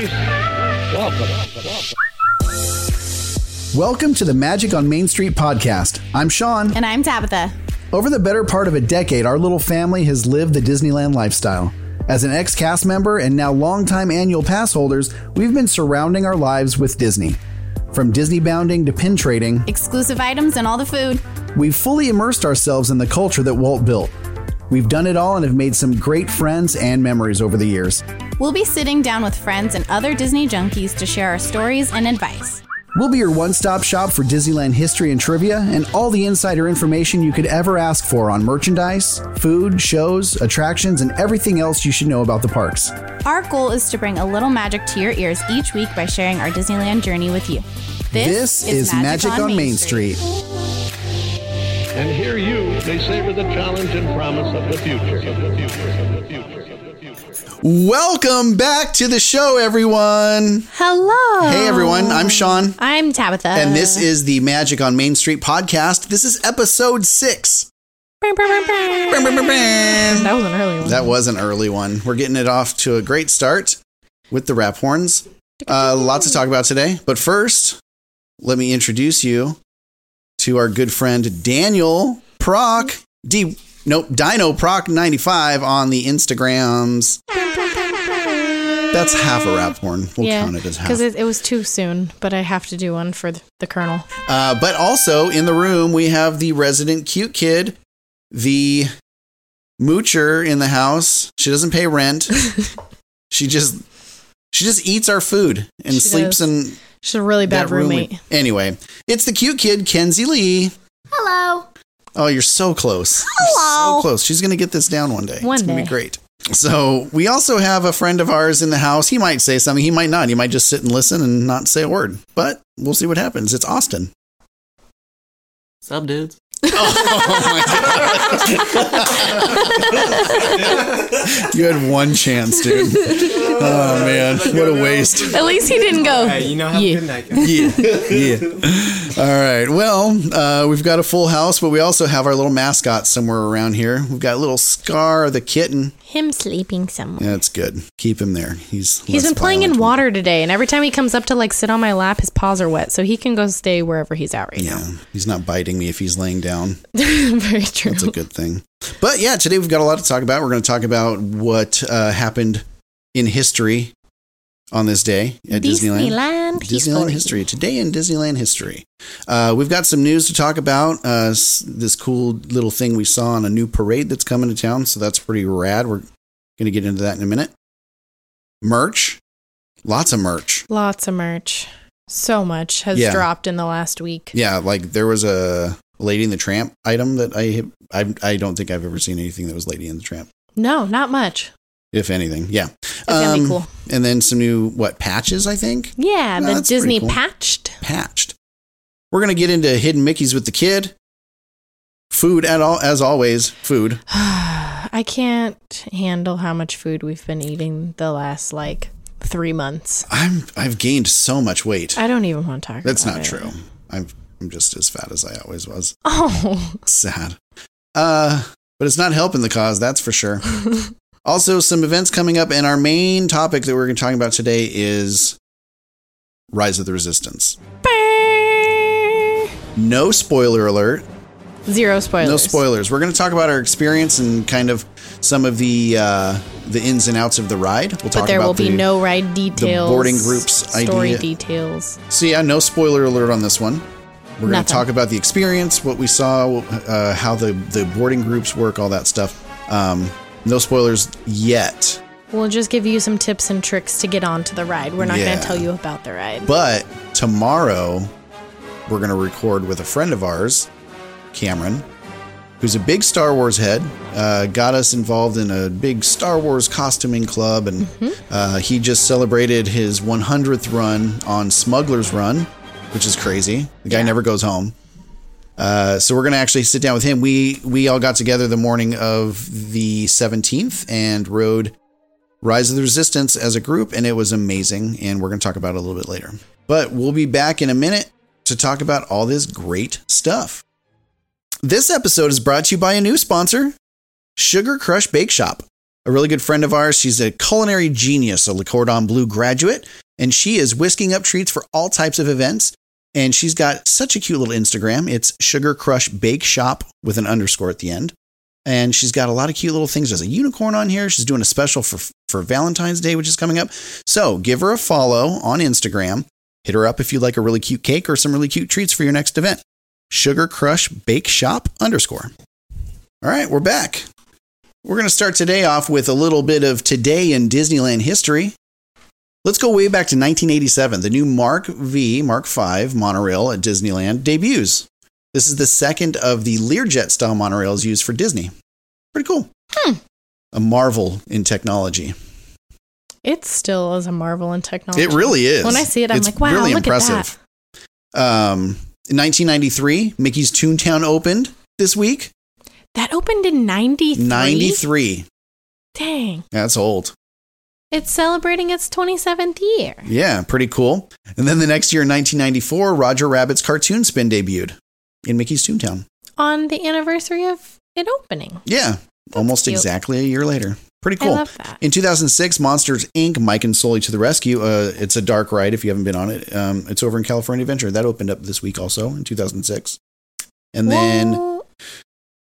Welcome. Welcome to the Magic on Main Street podcast. I'm Sean. And I'm Tabitha. Over the better part of a decade, our little family has lived the Disneyland lifestyle. As an ex cast member and now longtime annual pass holders, we've been surrounding our lives with Disney. From Disney bounding to pin trading, Exclusive items and all the food. we've fully immersed ourselves in the culture that Walt built. We've done it all and have made some great friends and memories over the years. We'll be sitting down with friends and other Disney junkies to share our stories and advice. We'll be your one stop shop for Disneyland history and trivia and all the insider information you could ever ask for on merchandise, food, shows, attractions, and everything else you should know about the parks. Our goal is to bring a little magic to your ears each week by sharing our Disneyland journey with you. This, is, Magic, on, Main Street. And here you may savor the challenge and promise of the future. Of the future. Of the future. Of the future. Welcome back to the show, everyone. Hello. Hey, everyone. I'm Sean, I'm Tabitha. and this is the Magic on Main Street podcast. This is episode six. That That was an early one. That was an early one. We're getting it off to a great start with the rap horns. Uh, lots to talk about today. But first, let me introduce you to our good friend Daniel Proc. D nope, Dino Proc 95 on the Instagrams. That's half a rap horn. We'll yeah, count it as half. because it, it was too soon, but I have to do one for the, the Colonel. Uh, but also in the room, we have the resident cute kid, the moocher in the house. She doesn't pay rent. she just she just eats our food and She sleeps does. in She's a really bad that room. roommate. Anyway, it's the cute kid, Kenzie Lee. Hello. Oh, you're so close. You're Hello. so close. She's gonna get this down one day. One it's gonna day. be great. So we also have a friend of ours in the house. He might say something. He might not. He might just sit and listen and not say a word. But we'll see what happens. It's Austin. Sup, dudes? You had one chance, dude. Oh man, what a waste. At least he didn't go. Hey, you know, have Yeah. good night, guys. Yeah, yeah. All right. Well, uh, we've got a full house, but we also have our little mascot somewhere around here. We've got little Scar the kitten. Him sleeping somewhere. Yeah, that's good. Keep him there. He's He's less been playing in water today, and every time he comes up to like sit on my lap, his paws are wet, so he can go stay wherever he's at right Yeah, he's not biting me if he's laying down. Now. Very true. That's a good thing. But yeah, today we've got a lot to talk about. We're going to talk about what uh, happened in history on this day at Disneyland. Disneyland, Disneyland history. Today in Disneyland history. Uh, we've got some news to talk about. Uh, this cool little thing we saw on a new parade that's coming to town. So that's pretty rad. We're going to get into that in a minute. Merch. Lots of merch. Lots of merch. So much has Yeah. dropped in the last week. Yeah, like there was a Lady in the Tramp item that I I, I don't think I've ever seen anything that was Lady in the Tramp. No, not much. If anything, yeah. It's gonna be Um, cool. And then some new what patches? I think Yeah, No, the Disney cool. patched. patched. We're gonna get into hidden Mickey's with the kid. Food at all as always. Food. I can't handle how much food we've been eating the last like three months. I'm I've gained so much weight. I don't even want to talk. That's not it. true. I'm I'm just as fat as I always was. Oh, Sad. Uh, but it's not helping the cause. That's for sure. also, some events coming up, and our main topic that we're going to talk about today is Rise of the Resistance. No spoiler alert. zero spoilers. No spoilers. We're going to talk about our experience and kind of some of the uh, the ins and outs of the ride. We'll talk But there about will be the- no ride details. boarding group's story idea. details. So yeah, no spoiler alert on this one. We're going to talk about the experience, what we saw, uh, how the the boarding groups work, all that stuff. Um, no spoilers yet, We'll just give you some tips and tricks to get onto the ride. We're not going to tell you about the ride. but tomorrow we're going to record with a friend of ours, Cameron, who's a big Star Wars head. Uh, got us involved in a big Star Wars costuming club, and uh, he just celebrated his 100th run on Smuggler's Run, which is crazy. The guy never goes home. Uh, so we're gonna actually sit down with him. We we all got together the morning of the 17th and rode Rise of the Resistance as a group, and it was amazing. And we're gonna talk about it a little bit later. But we'll be back in a minute to talk about all this great stuff. This episode is brought to you by a new sponsor, Sugar Crush Bake Shop. a really good friend of ours. She's a culinary genius, a Le Cordon Bleu graduate, and she is whisking up treats for all types of events. And she's got such a cute little Instagram. It's Sugar Crush Bake Shop with an underscore at the end. And she's got a lot of cute little things. There's a unicorn on here. She's doing a special for, for Valentine's Day, which is coming up. So give her a follow on Instagram. Hit her up if you'd like a really cute cake or some really cute treats for your next event. Sugar Crush Bake Shop underscore. All right, we're back. We're going to start today off with a little bit of today in Disneyland history. Let's go way back to 1987. The new Mark V, Mark V monorail at Disneyland debuts. This is the second of the Learjet style monorails used for Disney. Pretty cool. A marvel in technology. It still is a marvel in technology. It really is. When I see it, I'm It's like, wow, really look impressive. at that. Um, in 1993, Mickey's Toontown opened this week. That opened in 93? 93. Dang. That's old. It's celebrating its 27th year. Yeah, pretty cool. And then the next year in 1994, Roger Rabbit's cartoon spin debuted in Mickey's Toontown. On the anniversary of it opening. Yeah, almost cute. exactly a year later. Pretty I cool. love that. In 2006, Monsters Inc. Mike and Sully to the Rescue. Uh, it's a dark ride if you haven't been on it. Um, it's over in California Adventure. That opened up this week also in 2006. And then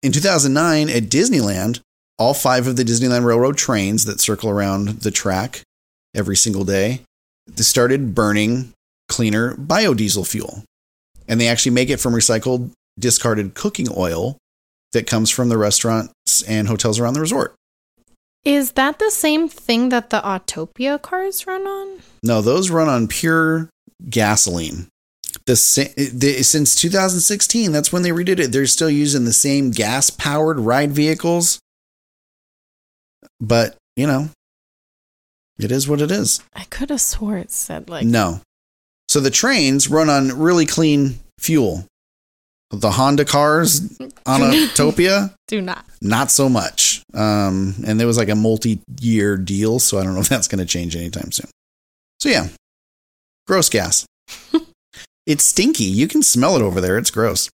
in 2009 at Disneyland, all five of the Disneyland Railroad trains that circle around the track every single day they started burning cleaner biodiesel fuel. And they actually make it from recycled discarded cooking oil that comes from the restaurants and hotels around the resort. is that the same thing that the Autopia cars run on? No, those run on pure gasoline. The, the since 2016, that's when they redid it. They're still using the same gas powered ride vehicles. But, you know, it is what it is. I could have swore it said like no. So the trains run on really clean fuel. The Honda cars on Autopia, do not. not so much. Um, and there was like a multi-year deal, so I don't know if that's going to change anytime soon. So yeah, gross gas. it's stinky. You can smell it over there. It's gross.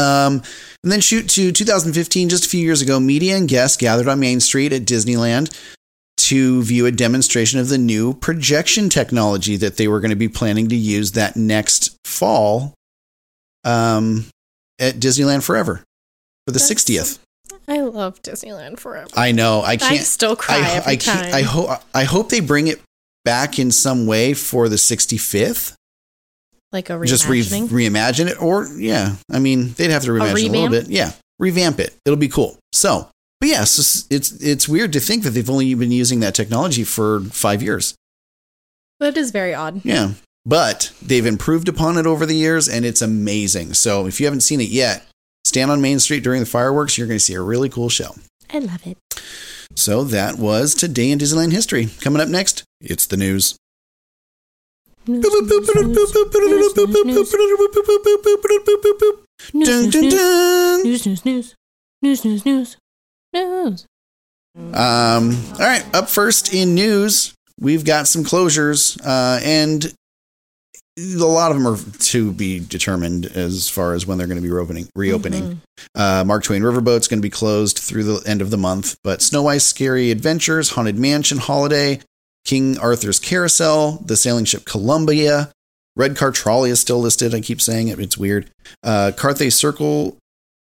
Um, and then shoot to 2015, just a few years ago, media and guests gathered on Main Street at Disneyland to view a demonstration of the new projection technology that they were going to be planning to use that next fall um, at Disneyland Forever for the That's 60th. I love Disneyland forever. I know. I I can't. still cry I, every I time. I hope. I hope they bring it back in some way for the 65th. Like a Just re- reimagine it, or yeah. I mean, they'd have to reimagine it a little bit. Yeah, revamp it. It'll be cool. So, but yes, it's, it's it's weird to think that they've only been using that technology for five years. that is very odd. Yeah, but they've improved upon it over the years, and it's amazing. So, if you haven't seen it yet, stand on Main Street during the fireworks. You're going to see a really cool show. I love it. So that was today in Disneyland history. Coming up next, it's the news. News, news, news, news, news, news, news. Um, all right, up first in news, we've got some closures, uh, and a lot of them are to be determined as far as when they're going to be reopening. Reopening. Uh, Mark Twain Riverboat's going to be closed through the end of the month, but Snow White's Scary Adventures, Haunted Mansion Holiday, King Arthur's Carousel, the sailing ship Columbia, Red Car Trolley is still listed. I keep saying it; it's weird. Uh, Carthay Circle,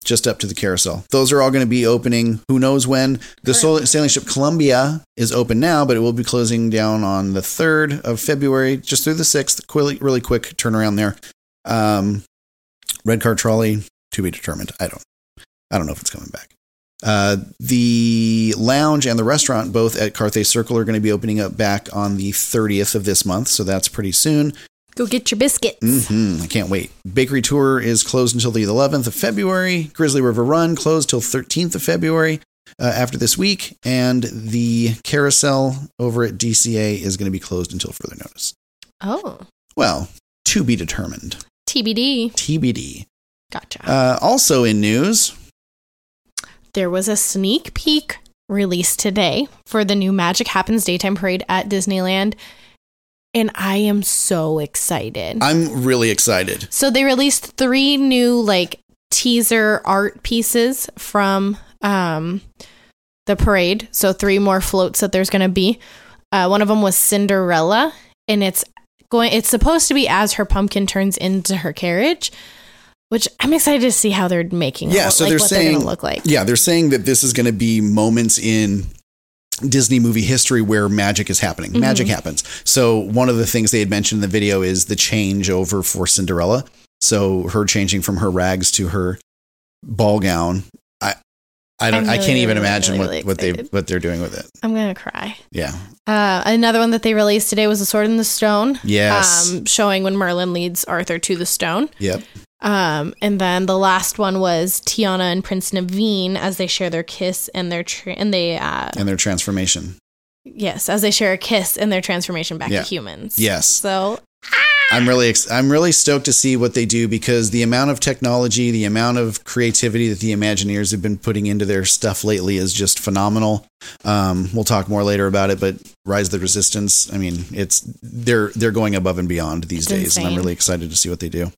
just up to the carousel. Those are all going to be opening. Who knows when? The sailing ship Columbia is open now, but it will be closing down on the third of February, just through the sixth. Really, really quick turnaround there. Um, Red Car Trolley to be determined. I don't. I don't know if it's coming back. Uh, the lounge and the restaurant, both at Carthay Circle, are going to be opening up back on the 30th of this month, so that's pretty soon. Go get your biscuits. hmm I can't wait. Bakery Tour is closed until the 11th of February. Grizzly River Run closed till 13th of February uh, after this week. And the carousel over at DCA is going to be closed until further notice. Oh, Well, to be determined. TBD. TBD. Gotcha. Uh, also in news, there was a sneak peek released today for the new Magic Happens Daytime Parade at Disneyland. And I am so excited. I'm really excited. So they released three new like teaser art pieces from um the parade. So three more floats that there's going to be. Uh, one of them was Cinderella, and it's going. It's supposed to be as her pumpkin turns into her carriage, which I'm excited to see how they're making. Yeah, it, so like they're saying they're look like. Yeah, they're saying that this is going to be moments in Disney movie history where magic is happening. Magic happens. So one of the things they had mentioned in the video is the change over for Cinderella. So her changing from her rags to her ball gown. I I don't I'm I can't even really, imagine really, what really what they what they're doing with it. I'm going to cry. Yeah. Uh, another one that they released today was The Sword in the Stone. Yes. Um, showing when Merlin leads Arthur to the stone. Yep. Um, and then the last one was Tiana and Prince Naveen as they share their kiss and their tra- and they uh, And their transformation. yes as they share a kiss and their transformation back Yeah. to humans. Yes. So I'm really ex- I'm really stoked to see what they do because the amount of technology, the amount of creativity that the Imagineers have been putting into their stuff lately is just phenomenal. Um, we'll talk more later about it, but Rise of the Resistance, I mean, it's they're they're going above and beyond these It's days, and I'm really excited to see what they do.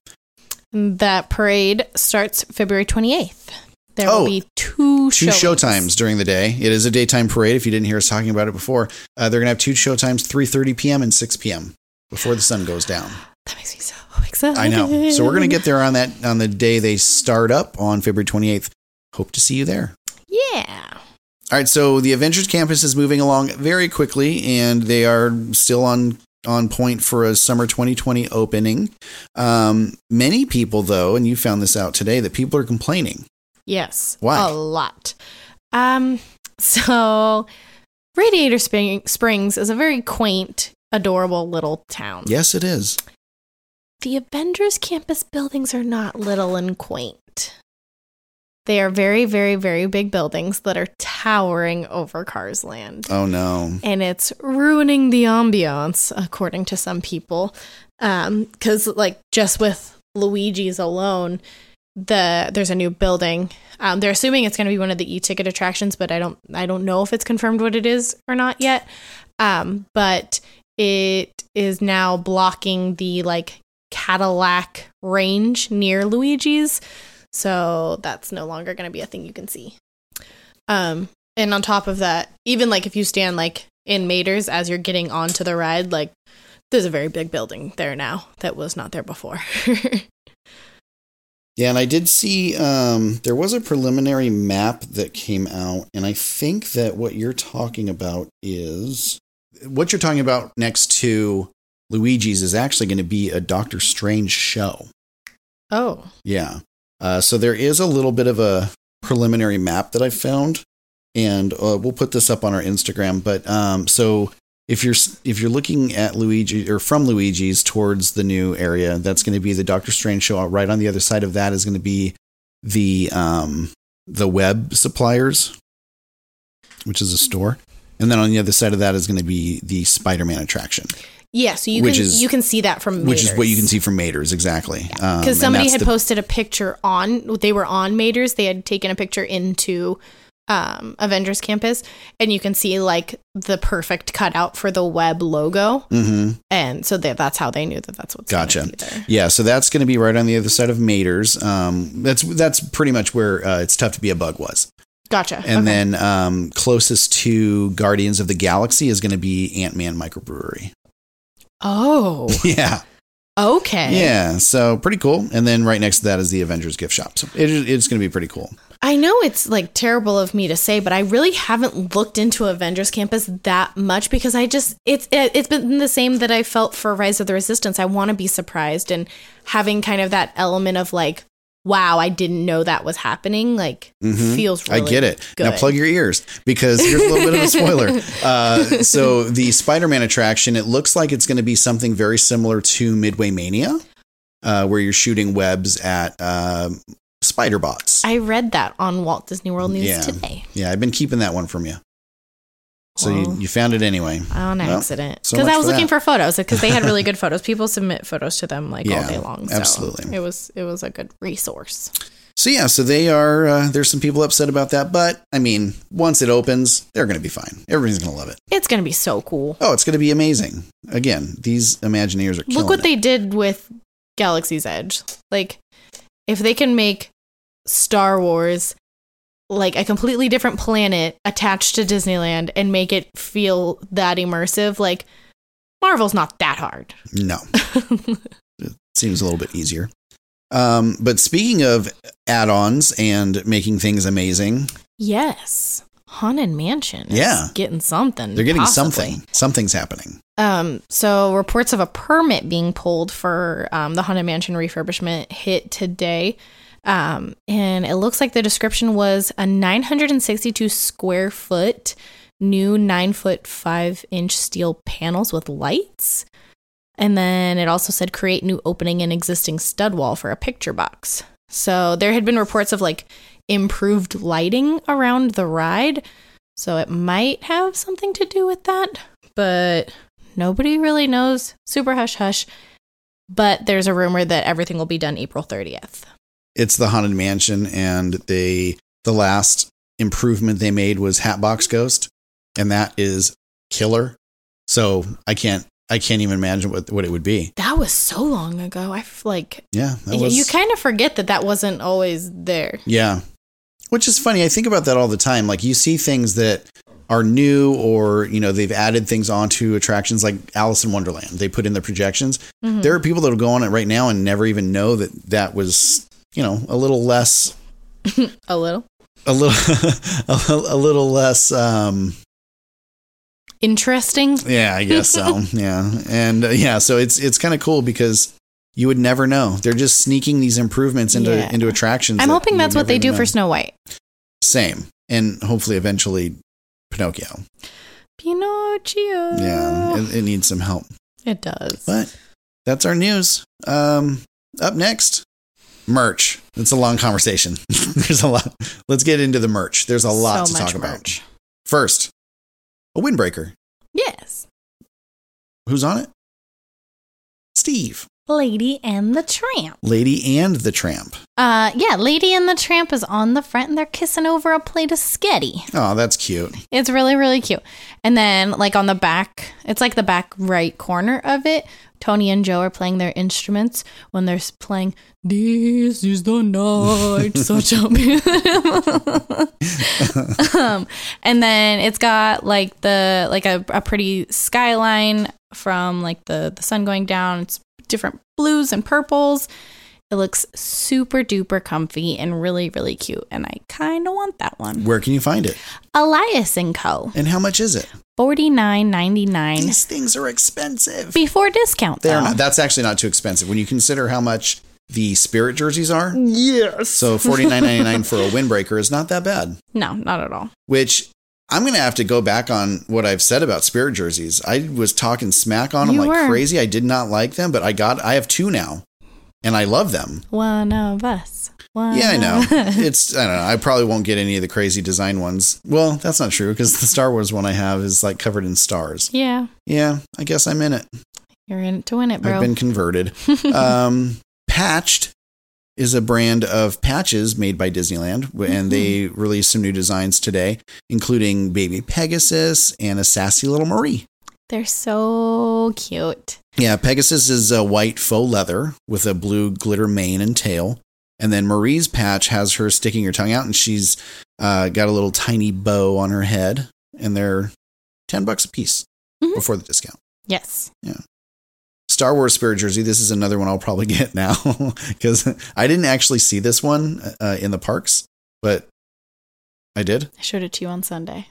That parade starts February 28th. There Oh, will be two Two show times during the day. It is a daytime parade. If you didn't hear us talking about it before, uh, they're gonna have two show times: 3:30 p.m. and 6 p.m. before the sun goes down. That makes me so excited. I know. So we're gonna get there on that on the day they start up on February 28th. Hope to see you there. Yeah. All right, so the Avengers campus is moving along very quickly, and they are still on on point for a summer 2020 opening. Um, many people, though, and you found this out today, that people are complaining. Yes. Why? A lot. Um, so Radiator Spring- Springs is a very quaint, adorable little town. Yes, it is. The Avengers campus buildings are not little and quaint. They are very, very, very big buildings that are towering over Cars Land. Oh no. And it's ruining the ambiance, according to some people. Um, because like just with Luigi's alone, the there's a new building. Um, they're assuming it's going to be one of the e-ticket attractions, but I don't I don't know if it's confirmed what it is or not yet. Um, but it is now blocking the like Cadillac range near Luigi's, so that's no longer going to be a thing you can see. Um, and on top of that, even like if you stand like in Maters as you're getting onto the ride, like there's a very big building there now that was not there before. Yeah, and I did see um, there was a preliminary map that came out, and I think that what you're talking about is what you're talking about next to Luigi's is actually going to be a Doctor Strange show. oh, Yeah. Uh, so there is a little bit of a preliminary map that I found, and uh, we'll put this up on our Instagram. But um, so if you're if you're looking at Luigi or from Luigi's towards the new area, that's going to be the Doctor Strange show. Right on the other side of that is going to be the um, the web suppliers, which is a store, and then on the other side of that is going to be the Spider-Man attraction, yeah. So you Which can is- you can see that from which is what you can see from Maters exactly. Um, because and somebody had the- posted a picture on they were on Maters. They had taken a picture into um, Avengers Campus, and you can see like the perfect cutout for the web logo, Mhm. and so they, that's how they knew that that's what's Gotcha. be there. Yeah, so that's going to be right on the other side of Maters. Um, that's that's pretty much where uh, it's tough to be a bug was. Gotcha. And Okay. then um, closest to Guardians of the Galaxy is going to be Ant Man Microbrewery. Oh, yeah, okay. yeah. So pretty cool. And then right next to that is the Avengers gift shop. So it, it's going to be pretty cool. I know it's like terrible of me to say, but I really haven't looked into Avengers Campus that much because I just it's it, it's been the same that I felt for Rise of the Resistance. I want to be surprised and having kind of that element of like, wow, I didn't know that was happening. Like Mhm. feels. Really I get it. Now plug your ears because here's a little bit of a spoiler. Uh, so the Spider-Man attraction, it looks like it's going to be something very similar to Midway Mania, uh, where you're shooting webs at uh, spider bots. I read that on Walt Disney World News Yeah. today yeah, I've been keeping that one from you. So Well. you, you found it anyway. on Well, accident so because much I was for looking that. for photos because they had really good photos. People submit photos to them like all day long. So absolutely. it was it was a good resource. So yeah, so they are. Uh, there's some people upset about that, but I mean, once it opens, they're going to be fine. Everybody's going to love it. It's gonna be so cool. Oh, it's going to be amazing. Again, these Imagineers are Look what it. they did with Galaxy's Edge. Like, if they can make Star Wars like a completely different planet attached to Disneyland and make it feel that immersive. Like Marvel's not that hard. No. it seems a little bit easier. Um, but speaking of add ons and making things amazing, Yes. Haunted Mansion. Yeah. Getting something. they're getting possibly. something. Something's happening. Um, so reports of a permit being pulled for um, the Haunted Mansion refurbishment hit today. Um, and it looks like the description was a 962 square foot new nine foot five inch steel panels with lights. And then it also said create new opening and existing stud wall for a picture box. So there had been reports of like improved lighting around the ride. So it might have something to do with that, but nobody really knows. Super hush hush. But there's a rumor that everything will be done April 30th. It's the Haunted Mansion, and they the last improvement they made was Hatbox Ghost, and that is killer. So I can't I can't even imagine what what it would be. That was so long ago. I f- like Yeah, that was, you kind of forget that that wasn't always there. Yeah. Which is funny. I think about that all the time. Like you see things that are new or, you know, they've added things onto attractions like Alice in Wonderland. They put in the projections. Mhm. There are people that will go on it right now and never even know that that was, you know, a little less A little a little a, little less um interesting. yeah, I guess so. yeah. And uh, yeah, so it's it's kind of cool because you would never know. They're just sneaking these improvements into Yeah. into attractions. I'm that hoping that's what they do even for. Snow White. Same. And hopefully eventually Pinocchio. Pinocchio. Yeah, it, it needs some help. It does. But that's our news. Um, up next, merch. It's a long conversation. There's a lot. Let's get into the merch. There's a lot So to talk about. First, a windbreaker. Yes. Who's on it? Steve, Lady and the Tramp. Lady and the Tramp. Uh yeah, Lady and the Tramp is on the front and they're kissing over a plate of sketty. Oh, that's cute. It's really, really cute. And then, like on the back, it's like the back right corner of it. Tony and Joe are playing their instruments when they're playing "This is the night." Such a um, and then it's got like the like a, a pretty skyline from like the the sun going down. It's different blues and purples. It looks super duper comfy and really, really cute. And I kind of want that one. Where can you find it? Elias and Co. And how much is it? Forty nine ninety nine These things are expensive. before discount. They're not. That's actually not too expensive when you consider how much the Spirit jerseys are. yes. So forty nine ninety nine for a windbreaker is not that bad. No, not at all. which I'm going to have to go back on what I've said about Spirit jerseys. I was talking smack on them You like were. crazy. I did not like them, but I got I have two now and I love them. One of us. Yeah, I know. it's I don't know. I probably won't get any of the crazy design ones. Well, that's not true because the Star Wars one I have is like covered in stars. yeah, Yeah, I guess I'm in it. you're in it to win it, bro. I've been converted. um, Patched is a brand of patches made by Disneyland, and they released some new designs today, including Baby Pegasus and a sassy little Marie. They're so cute. Yeah, Pegasus is a white faux leather with a blue glitter mane and tail. And then Marie's patch has her sticking her tongue out, and she's uh, got a little tiny bow on her head, and they're 10 bucks a piece Mhm. before the discount. Yes. Yeah. Star Wars Spirit jersey. This is another one I'll probably get now because I didn't actually see this one uh, in the parks, but I did. I showed it to you on Sunday.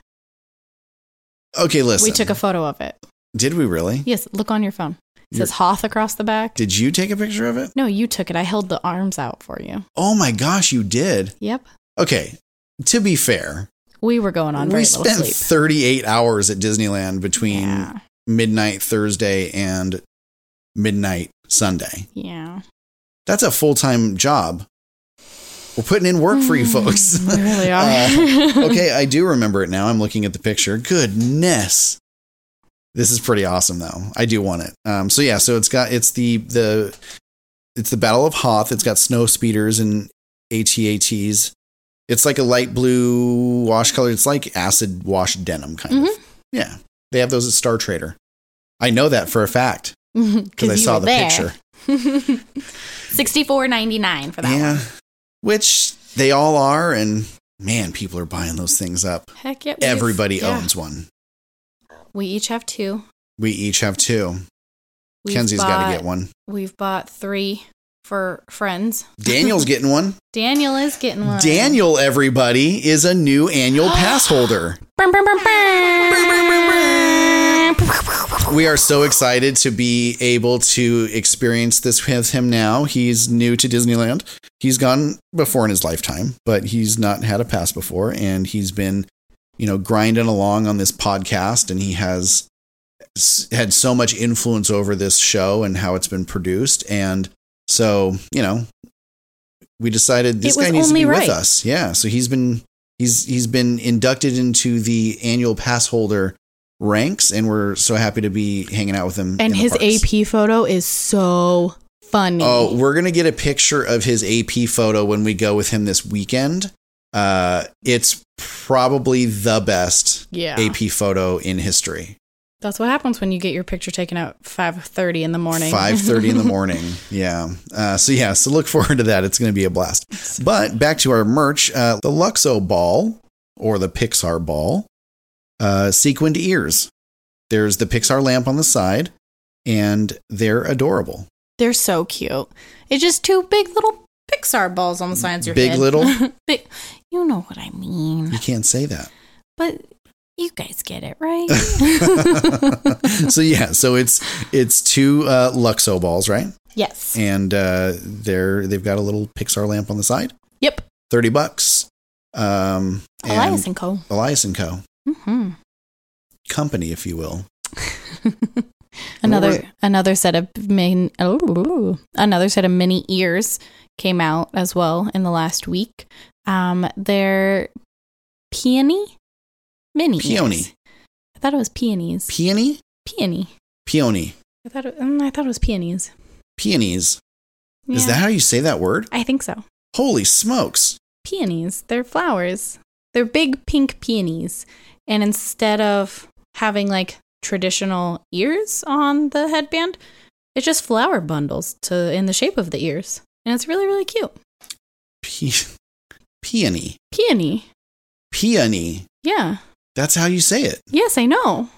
Okay, listen. We took a photo of it. Did we really? Yes, look on your phone. It says Hoth across the back. Did you take a picture of it? No, you took it. I held the arms out for you. Oh my gosh, you did. Yep. Okay. To be fair, We were going on very we spent sleep. 38 hours at Disneyland between Yeah. midnight Thursday and midnight Sunday. Yeah. That's a full time job. We're putting in work for you folks. We really are. Uh, okay, I do remember it now. I'm looking at the picture. Goodness. This is pretty awesome though. I do want it. Um, so yeah, so it's got it's the the it's the Battle of Hoth. It's got snow speeders and ATATs. It's like a light blue wash color. It's like acid wash denim kind of. Yeah. They have those at Star Trader. I know that for a fact because I saw the picture. Sixty four ninety nine for that yeah. one. Which they all are and Man, people are buying those things up. Heck yeah. Everybody yeah. owns one. We each have two. We each have two. We've Kenzie's got to get one. We've bought three for friends. Daniel's getting one. Daniel is getting one. Daniel, everybody, is a new annual pass holder. We are so excited to be able to experience this with him now. He's new to Disneyland. He's gone before in his lifetime, but he's not had a pass before. And he's been, you know, grinding along on this podcast. And he has had so much influence over this show and how it's been produced. And so, you know, we decided this guy needs to be right. with us. Yeah. So he's been he's he's been inducted into the annual pass holder ranks, and we're so happy to be hanging out with him. And his. AP photo is so funny. Oh, we're gonna get a picture of his AP photo when we go with him this weekend. Uh, it's probably the best yeah. AP photo in history. That's what happens when you get your picture taken at 5:30 in the morning. Five thirty in the morning. Yeah. Uh, so yeah. So look forward to that. It's going to be a blast. But back to our merch. Uh, the Luxo ball or the Pixar ball, uh, sequined ears. There's the Pixar lamp on the side, and they're adorable. They're so cute. It's just two big little Pixar balls on the sides of your Big head. little? big, you know what I mean. You can't say that. But you guys get it, right? so yeah. So it's it's two uh, Luxo balls, right? yes. And uh, they're they've got a little Pixar lamp on the side. Yep. Thirty bucks. Um, Elias and Co. Elias and Co. hmm Company, if you will. Another another set of main oh, another set of mini ears came out as well in the last week. Um, they're peony, mini Peony. I thought it was peonies. Peony? peony. Peony. I thought it, mm, I thought it was peonies. Peonies. Is that how you say that word? I think so. Holy smokes. Peonies. They're flowers. They're big pink peonies. And instead of having like traditional ears on the headband, it's just flower bundles to in the shape of the ears. And it's really, really cute. Pe- peony. Peony. Peony. Yeah. That's how you say it. Yes, I know.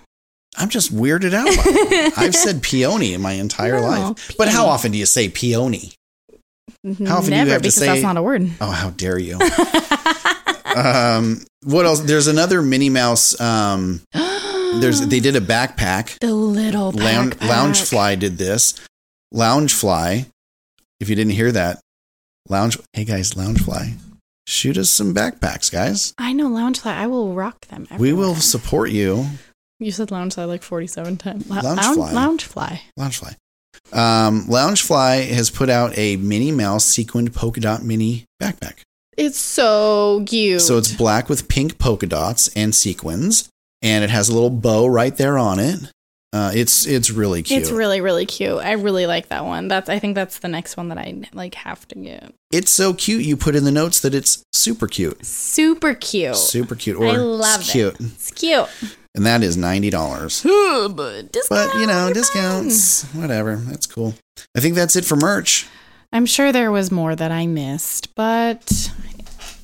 I'm just weirded out. I've said peony in my entire No, life. But how often do you say peony? How often do you Never have to say- that's not a word. Oh, how dare you. um, what else? There's another Minnie Mouse. Um, there's they did a backpack. the little Lounge, backpack. Loungefly did this. Loungefly. If you didn't hear that, Lounge. Hey guys, Loungefly, shoot us some backpacks, guys. I know Loungefly. I will rock them. We will support you, You said Loungefly like 47 times. Lou- Loungefly. Loungefly. Loungefly. Um, Loungefly has put out a Minnie Mouse sequined polka dot mini backpack. It's so cute. So it's black with pink polka dots and sequins, and it has a little bow right there on it. Uh, it's it's really cute. It's really really cute. I really like that one. That's I think that's the next one that I like have to get. It's so cute. You put in the notes that it's super cute, Super cute. super cute, or I love it's it. cute, It's cute. and that is ninety dollars. but But you know, discount. discounts, whatever. That's cool. I think that's it for merch. I'm sure there was more that I missed, but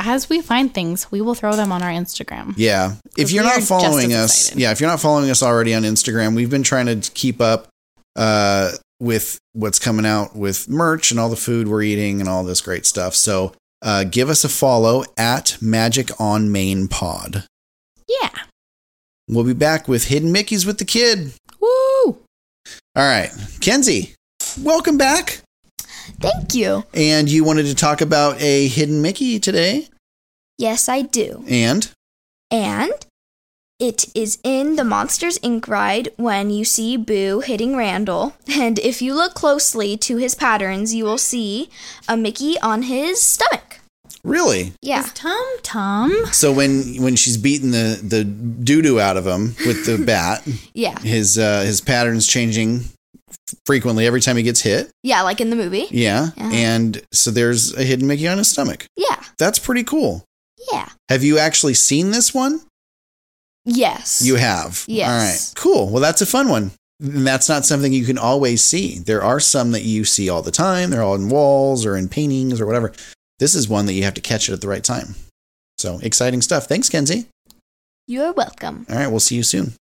as we find things, we will throw them on our Instagram. Yeah. If you're not following us, yeah, if you're not following us already on Instagram, we've been trying to keep up uh, with what's coming out with merch and all the food we're eating and all this great stuff. So uh, give us a follow at Magic on Main Pod. Yeah. We'll be back with Hidden Mickeys with the kid. Woo! All right. Kenzie, welcome back. Thank you. And you wanted to talk about a Hidden Mickey today. Yes, I do. And And it is in the Monsters Inc. ride when you see Boo hitting Randall. And if you look closely to his patterns, you will see a Mickey on his stomach. really? Yeah. Tom Tom? So when when she's beating the the doo doo out of him with the bat, Yeah. his uh, his patterns changing frequently every time he gets hit. Yeah, like in the movie. Yeah, Yeah. and so there's a hidden Mickey on his stomach. Yeah. That's pretty cool. Yeah. Have you actually seen this one? Yes. You have. Yes. All right. Cool. Well, that's a fun one. And that's not something you can always see. There are some that you see all the time. They're all in walls or in paintings or whatever. This is one that you have to catch it at the right time. So exciting stuff. Thanks, Kenzie. You're welcome. All right, we'll see you soon.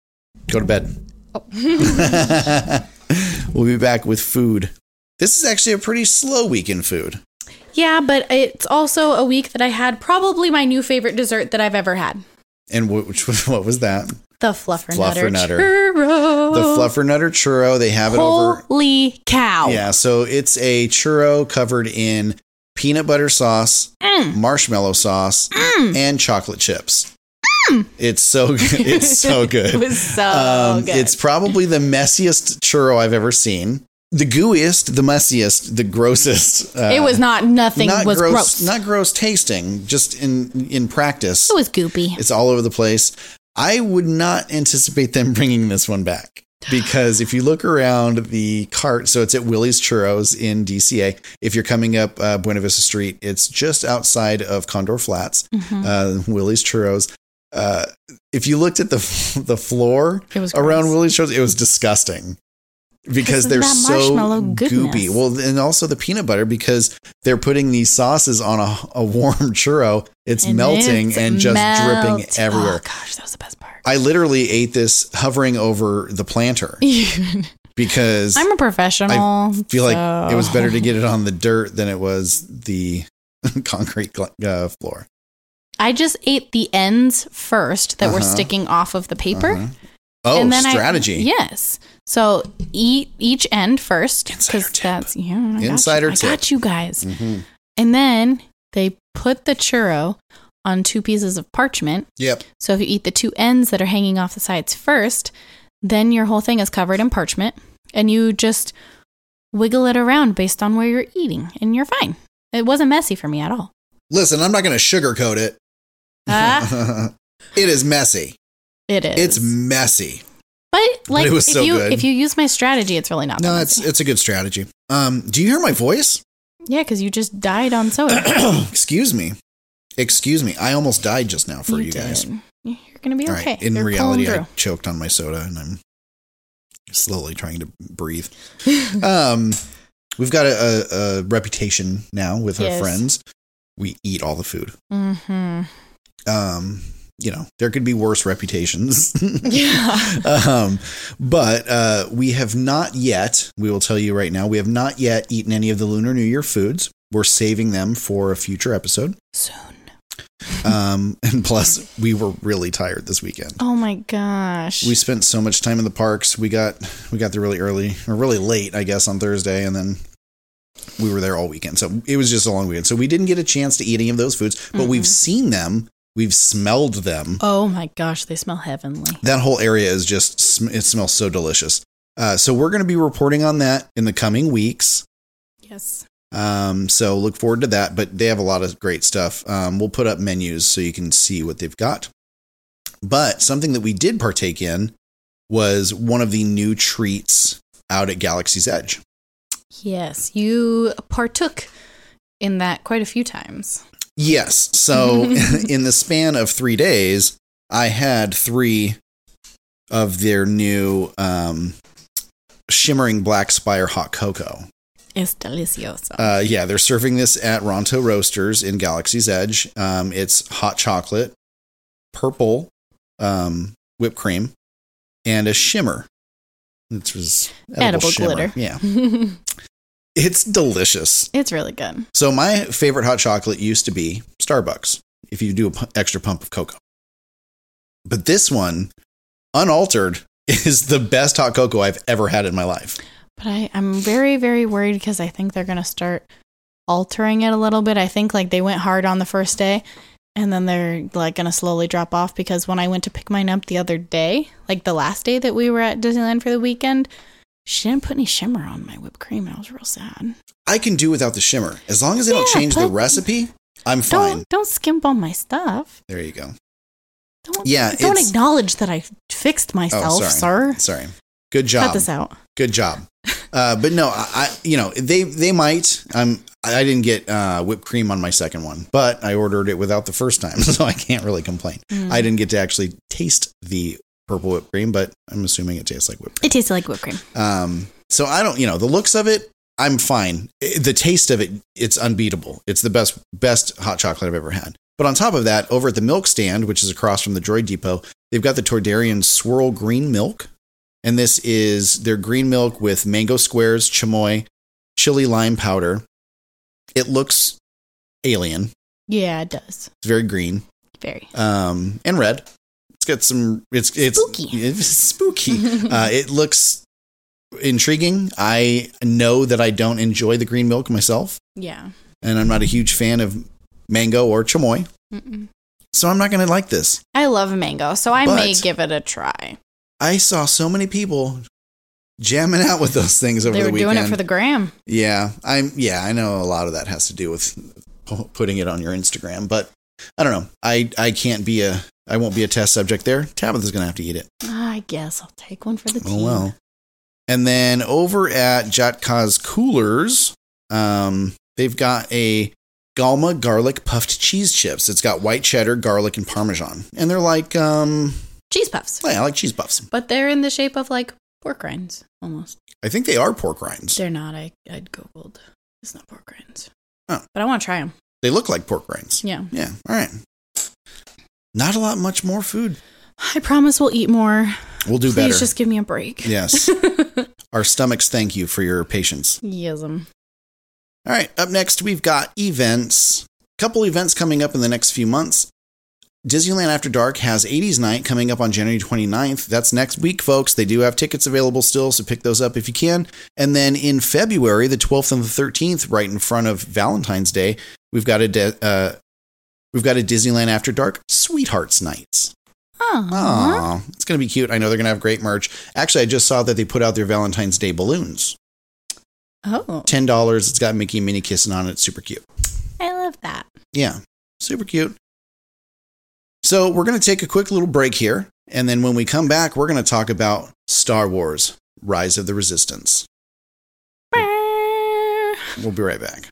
Go to bed. Oh. we'll be back with food. This is actually a pretty slow week in food. Yeah, but it's also a week that I had probably my new favorite dessert that I've ever had. And wh- which what was that? The Fluffer, Fluffer Nutter, Nutter. churro. The Fluffer Nutter churro. They have it over. Holy cow. Yeah, so it's a churro covered in peanut butter sauce, Mm. marshmallow sauce, and chocolate chips. It's so good. It's so good. It was so Um, good. It's probably the messiest churro I've ever seen. The gooiest, the messiest, the grossest. Uh, it was not nothing not was gross, gross. not gross tasting. Just in in practice, it was goopy. it's all over the place. I would not anticipate them bringing this one back because if you look around the cart, so it's at Willie's Churros in DCA. If you're coming up uh, Buena Vista Street, it's just outside of Condor Flats. Mm-hmm. Uh, Willie's Churros. Uh, if you looked at the the floor around. Willie's Churros, it was disgusting because they're so goopy. Well, and also the peanut butter because they're putting these sauces on a, a warm churro. It's And melting it's and just dripping everywhere. Oh gosh, that was the best part. I literally ate this hovering over the planter because I'm a professional. I feel like it was better to get it on the dirt than it was the concrete uh, floor. I just ate the ends first that were Uh-huh. sticking off of the paper. Uh-huh. Oh, and then I- strategy. yes. So eat each end first because that's yeah. I got you. Insider I tip. got you guys. Mhm. And then they put the churro on two pieces of parchment. Yep. So if you eat the two ends that are hanging off the sides first, then your whole thing is covered in parchment and you just wiggle it around based on where you're eating and you're fine. It wasn't messy for me at all. Listen, I'm not going to sugarcoat it. It is messy. it is. It's messy. but like was if so you good. if you use my strategy, it's really not. No, it's messy. it's a good strategy. Um, do you hear my voice? yeah, because you just died on soda. Excuse me. Excuse me. I almost died just now for you, guys. You're gonna be All okay. right. In You're reality, I choked on my soda and I'm slowly trying to breathe. um, we've got a, a, a reputation now with our friends. We eat all the food. hmm Um, you know, there could be worse reputations. Yeah. um, but uh, we have not yet, we will tell you right now, we have not yet eaten any of the Lunar New Year foods. We're saving them for a future episode. Soon. Um, and plus, we were really tired this weekend. Oh my gosh. We spent so much time in the parks. We got we got there really early or really late, I guess, on Thursday, and then we were there all weekend. So it was just a long weekend. So we didn't get a chance to eat any of those foods, but we've seen them, we've smelled them. oh my gosh, they smell heavenly. That whole area is just, it smells so delicious. Uh, so we're going to be reporting on that in the coming weeks. Yes. Um, so look forward to that. But they have a lot of great stuff. Um, we'll put up menus so you can see what they've got. But something that we did partake in was one of the new treats out at Galaxy's Edge. Yes. You partook in that quite a few times. Yes. So in the span of three days, I had three of their new um, shimmering black spire hot cocoa. It's delicioso. Uh, yeah, they're serving this at Ronto Roasters in Galaxy's Edge. Um, it's hot chocolate, purple um, whipped cream, and a shimmer. It was Edible shimmer. glitter. Yeah, it's delicious. it's really good. So my favorite hot chocolate used to be Starbucks. If you do an extra pump of cocoa, but this one, unaltered, is the best hot cocoa I've ever had in my life. But I, I'm very, very worried because I think they're going to start altering it a little bit. I think like they went hard on the first day and then they're like going to slowly drop off because when I went to pick mine up the other day, like the last day that we were at Disneyland for the weekend, she didn't put any shimmer on my whipped cream. And I was real sad. I can do without the shimmer as long as they don't change the recipe. I'm fine. Don't don't skimp on my stuff. There you go. Don't, Yeah, Don't acknowledge that I fixed myself, sorry. sir. Sorry. Good job. Cut this out. Good job. Uh, but no, I, I, you know, they they might. I'm. I didn't get uh, whipped cream on my second one, but I ordered it without the first time, so I can't really complain. Mm. I didn't get to actually taste the purple whipped cream, but I'm assuming it tastes like whipped. It tasted like whipped cream. Um, so I don't, you know, the looks of it, I'm fine. The taste of it, it's unbeatable. It's the best best hot chocolate I've ever had. But on top of that, over at the milk stand, which is across from the Droid Depot, they've got the Toydarian Swirl Green Milk. And this is their green milk with mango squares, chamoy, chili lime powder. It looks alien. Yeah, it does. It's very green Very. um, and red. It's got some. It's it's Spooky. It's spooky. uh, it looks intriguing. I know that I don't enjoy the green milk myself, Yeah. and I'm not a huge fan of mango or chamoy, Mm-mm. so I'm not going to like this. I love mango, so I may give it a try. I saw so many people jamming out with those things over They the were weekend. doing it for the gram. Yeah, I'm. Yeah, I know a lot of that has to do with putting it on your Instagram, but I don't know. I I can't be a. I won't be a test subject there. Tabitha's going to have to eat it. I guess I'll take one for the team. Oh well. And then over at Jat Kaa's Coolers, um, they've got a Galma garlic puffed cheese chips. It's got white cheddar, garlic, and parmesan, and they're like, um, Cheese puffs. yeah, I like cheese puffs. But they're in the shape of like pork rinds almost. I think they are pork rinds. They're not. I, I'd Googled. It's not pork rinds. Oh. But I want to try them. They look like pork rinds. Yeah. Yeah. All right. Not a lot, much more food. I promise we'll eat more. We'll do Please better. Please just give me a break. yes. Our stomachs thank you for your patience. Yes'm. All right, up next we've got events. Couple events coming up in the next few months. Disneyland After Dark has 80s Night coming up on January 29th. That's next week, folks. They do have tickets available still, so pick those up if you can. And then in February, the 12th and the 13th, right in front of Valentine's Day, we've got a de- uh, we've got a Disneyland After Dark Sweethearts Nights. Oh. It's gonna be cute. I know they're gonna have great merch. Actually, I just saw that they put out their Valentine's Day balloons. Oh. Ten dollars. It's got Mickey and Minnie kissing on it. It's super cute. I love that. Yeah, super cute. So, we're going to take a quick little break here. And then when we come back, we're going to talk about Star Wars Rise of the Resistance. We'll be right back.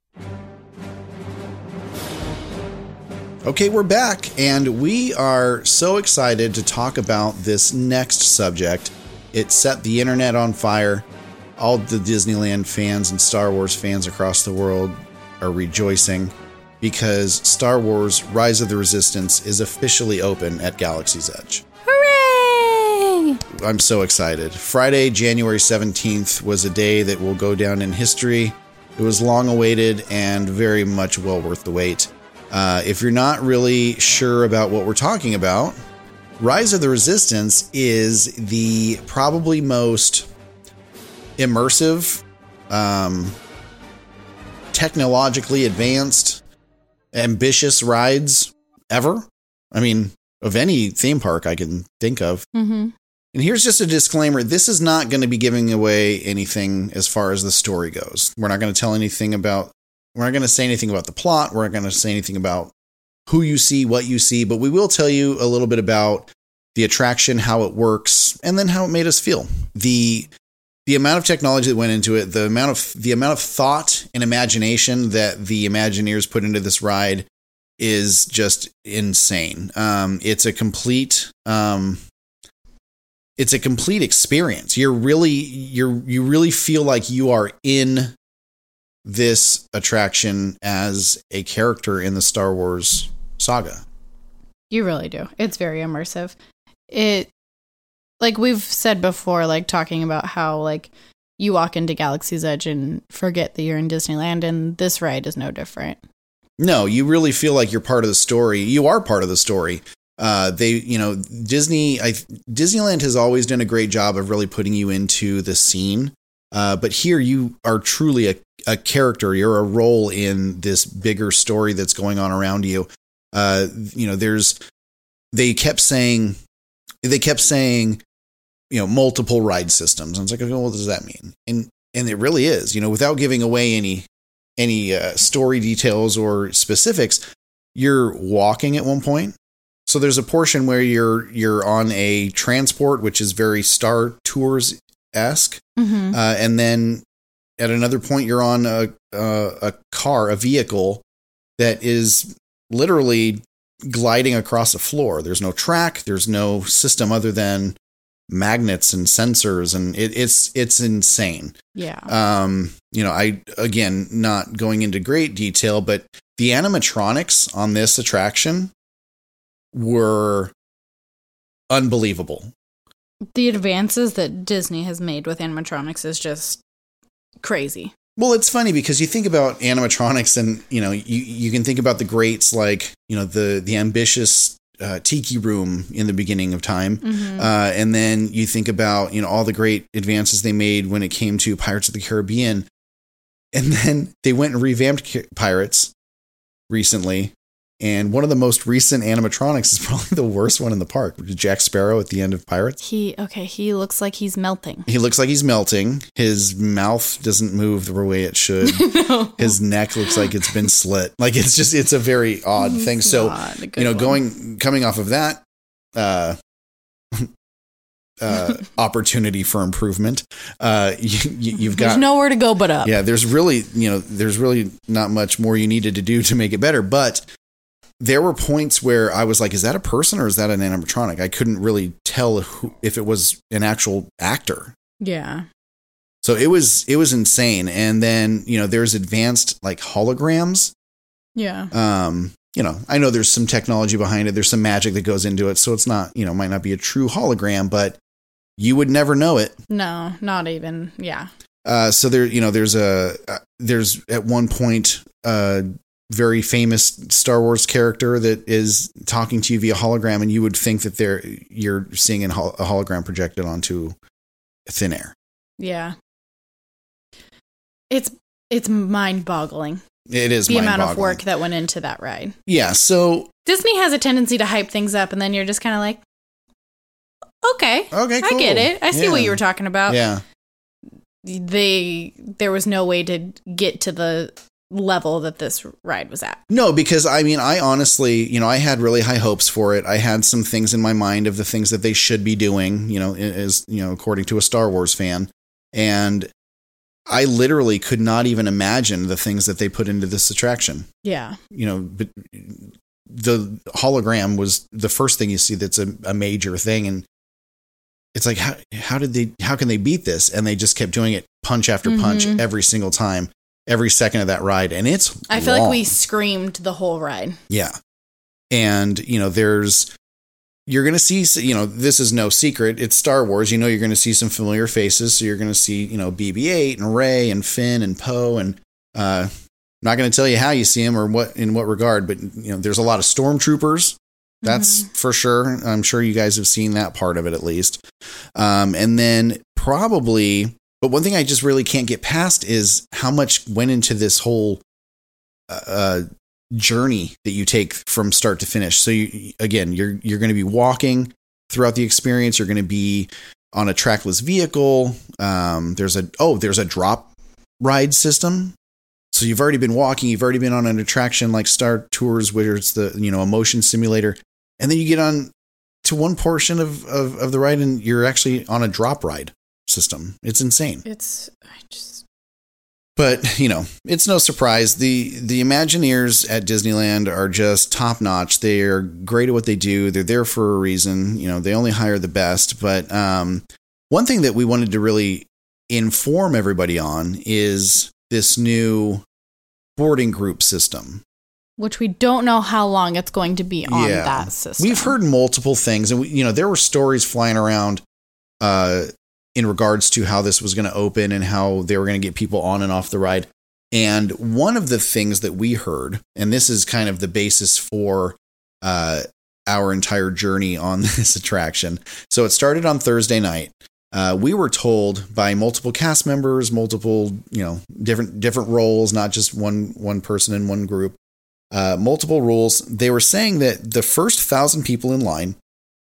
Okay, we're back, and we are so excited to talk about this next subject. It set the internet on fire. All the Disneyland fans and Star Wars fans across the world are rejoicing because Star Wars Rise of the Resistance is officially open at Galaxy's Edge. Hooray! I'm so excited. Friday, January 17th was a day that will go down in history. It was long awaited and very much well worth the wait. Uh, if you're not really sure about what we're talking about, Rise of the Resistance is the probably most immersive, um, technologically advanced, ambitious rides ever. I mean, of any theme park I can think of. Mm-hmm. And here's just a disclaimer this is not going to be giving away anything as far as the story goes. We're not going to tell anything about, we're not going to say anything about the plot. We're not going to say anything about who you see, what you see, but we will tell you a little bit about the attraction, how it works, and then how it made us feel. The the amount of technology that went into it, the amount of the amount of thought and imagination that the Imagineers put into this ride is just insane. Um, it's a complete um, it's a complete experience. You're really you're you really feel like you are in this attraction as a character in the Star Wars saga. You really do. It's very immersive. It like we've said before, like talking about how like you walk into Galaxy's Edge and forget that you're in Disneyland and this ride is no different. No, you really feel like you're part of the story. You are part of the story. Uh, they, you know, Disney, I, Disneyland has always done a great job of really putting you into the scene. Uh, but here you are truly a, a character. You're a role in this bigger story that's going on around you. Uh, you know, there's, they kept saying, they kept saying, you know, multiple ride systems. And it's like, okay, what does that mean? And, and it really is, you know, without giving away any, any uh, story details or specifics, you're walking at one point. So there's a portion where you're you're on a transport, which is very Star Tours esque, Mm-hmm. uh, and then at another point you're on a, a a car, a vehicle that is literally gliding across a floor. There's no track. There's no system other than magnets and sensors, and it, it's it's insane. Yeah. Um, you know, I again not going into great detail, but the animatronics on this attraction were unbelievable. The advances that Disney has made with animatronics is just crazy. Well, it's funny because you think about animatronics, and you know, you you can think about the greats like you know the the ambitious uh, Tiki Room in the beginning of time, Mm-hmm. uh, and then you think about you know all the great advances they made when it came to Pirates of the Caribbean, and then they went and revamped Pirates recently, and one of the most recent animatronics is probably the worst one in the park, which is Jack Sparrow at the end of Pirates. He okay, he looks like he's melting. He looks like he's melting. His mouth doesn't move the way it should. His neck looks like it's been slit. Like it's just it's a very odd thing. So not a good you know, one. going coming off of that uh uh opportunity for improvement, uh you, you, you've There's got nowhere to go but up. yeah, there's really, you know, there's really not much more you needed to do to make it better, but there were points where I was like, is that a person or is that an animatronic? I couldn't really tell who, if it was an actual actor. Yeah. So it was it was insane. And then, you know, there's advanced like holograms. Yeah. Um, you know, I know there's some technology behind it. There's some magic that goes into it. So it's not, you know, might not be a true hologram, but you would never know it. No, not even. Yeah. Uh, so there, you know, there's a uh, there's at one point a very famous Star Wars character that is talking to you via hologram, and you would think that they're you're seeing a hologram projected onto thin air. Yeah. It's it's mind-boggling It is the amount of work that went into that ride. Yeah. So Disney has a tendency to hype things up and then you're just kind of like okay. okay, I get it. I see what you were talking about. Yeah. They there was no way to get to the level that this ride was at. No, because I mean, I honestly, you know, I had really high hopes for it. I had some things in my mind of the things that they should be doing, you know, as, you know, according to a Star Wars fan. And I literally could not even imagine the things that they put into this attraction. Yeah. You know, but the hologram was the first thing you see that's a, a major thing. And it's like, how, how did they, how can they beat this? And they just kept doing it punch after punch Mhm. every single time, every second of that ride. And it's, I feel like we screamed the whole ride. Yeah. And, you know, there's, you're going to see, you know, this is no secret. It's Star Wars. You know, you're going to see some familiar faces. So you're going to see, you know, BB 8 and Rey and Finn and Poe. And, uh, I'm not going to tell you how you see them or what, in what regard, but, you know, there's a lot of stormtroopers. That's for sure. I'm sure you guys have seen that part of it at least. Um, and then probably, but one thing I just really can't get past is how much went into this whole uh, journey that you take from start to finish. So you, again, you're you're going to be walking throughout the experience. You're going to be on a trackless vehicle. Um, there's a oh, there's a drop ride system. So you've already been walking. You've already been on an attraction like Star Tours, where it's the you know a motion simulator, and then you get on to one portion of, of, of the ride, and you're actually on a drop ride system. It's insane. It's I just But you know, it's no surprise the the Imagineers at Disneyland are just top notch. They are great at what they do. They're there for a reason. You know, they only hire the best. But um, one thing that we wanted to really inform everybody on is this new boarding group system. which we don't know how long it's going to be on Yeah. that system. We've heard multiple things, and we, you know, there were stories flying around uh, in regards to how this was going to open and how they were going to get people on and off the ride. And one of the things that we heard, and this is kind of the basis for uh, our entire journey on this attraction. So it started on Thursday night. Uh, we were told by multiple cast members, multiple you know different different roles, not just one one person in one group uh, multiple rules. They were saying that the first thousand people in line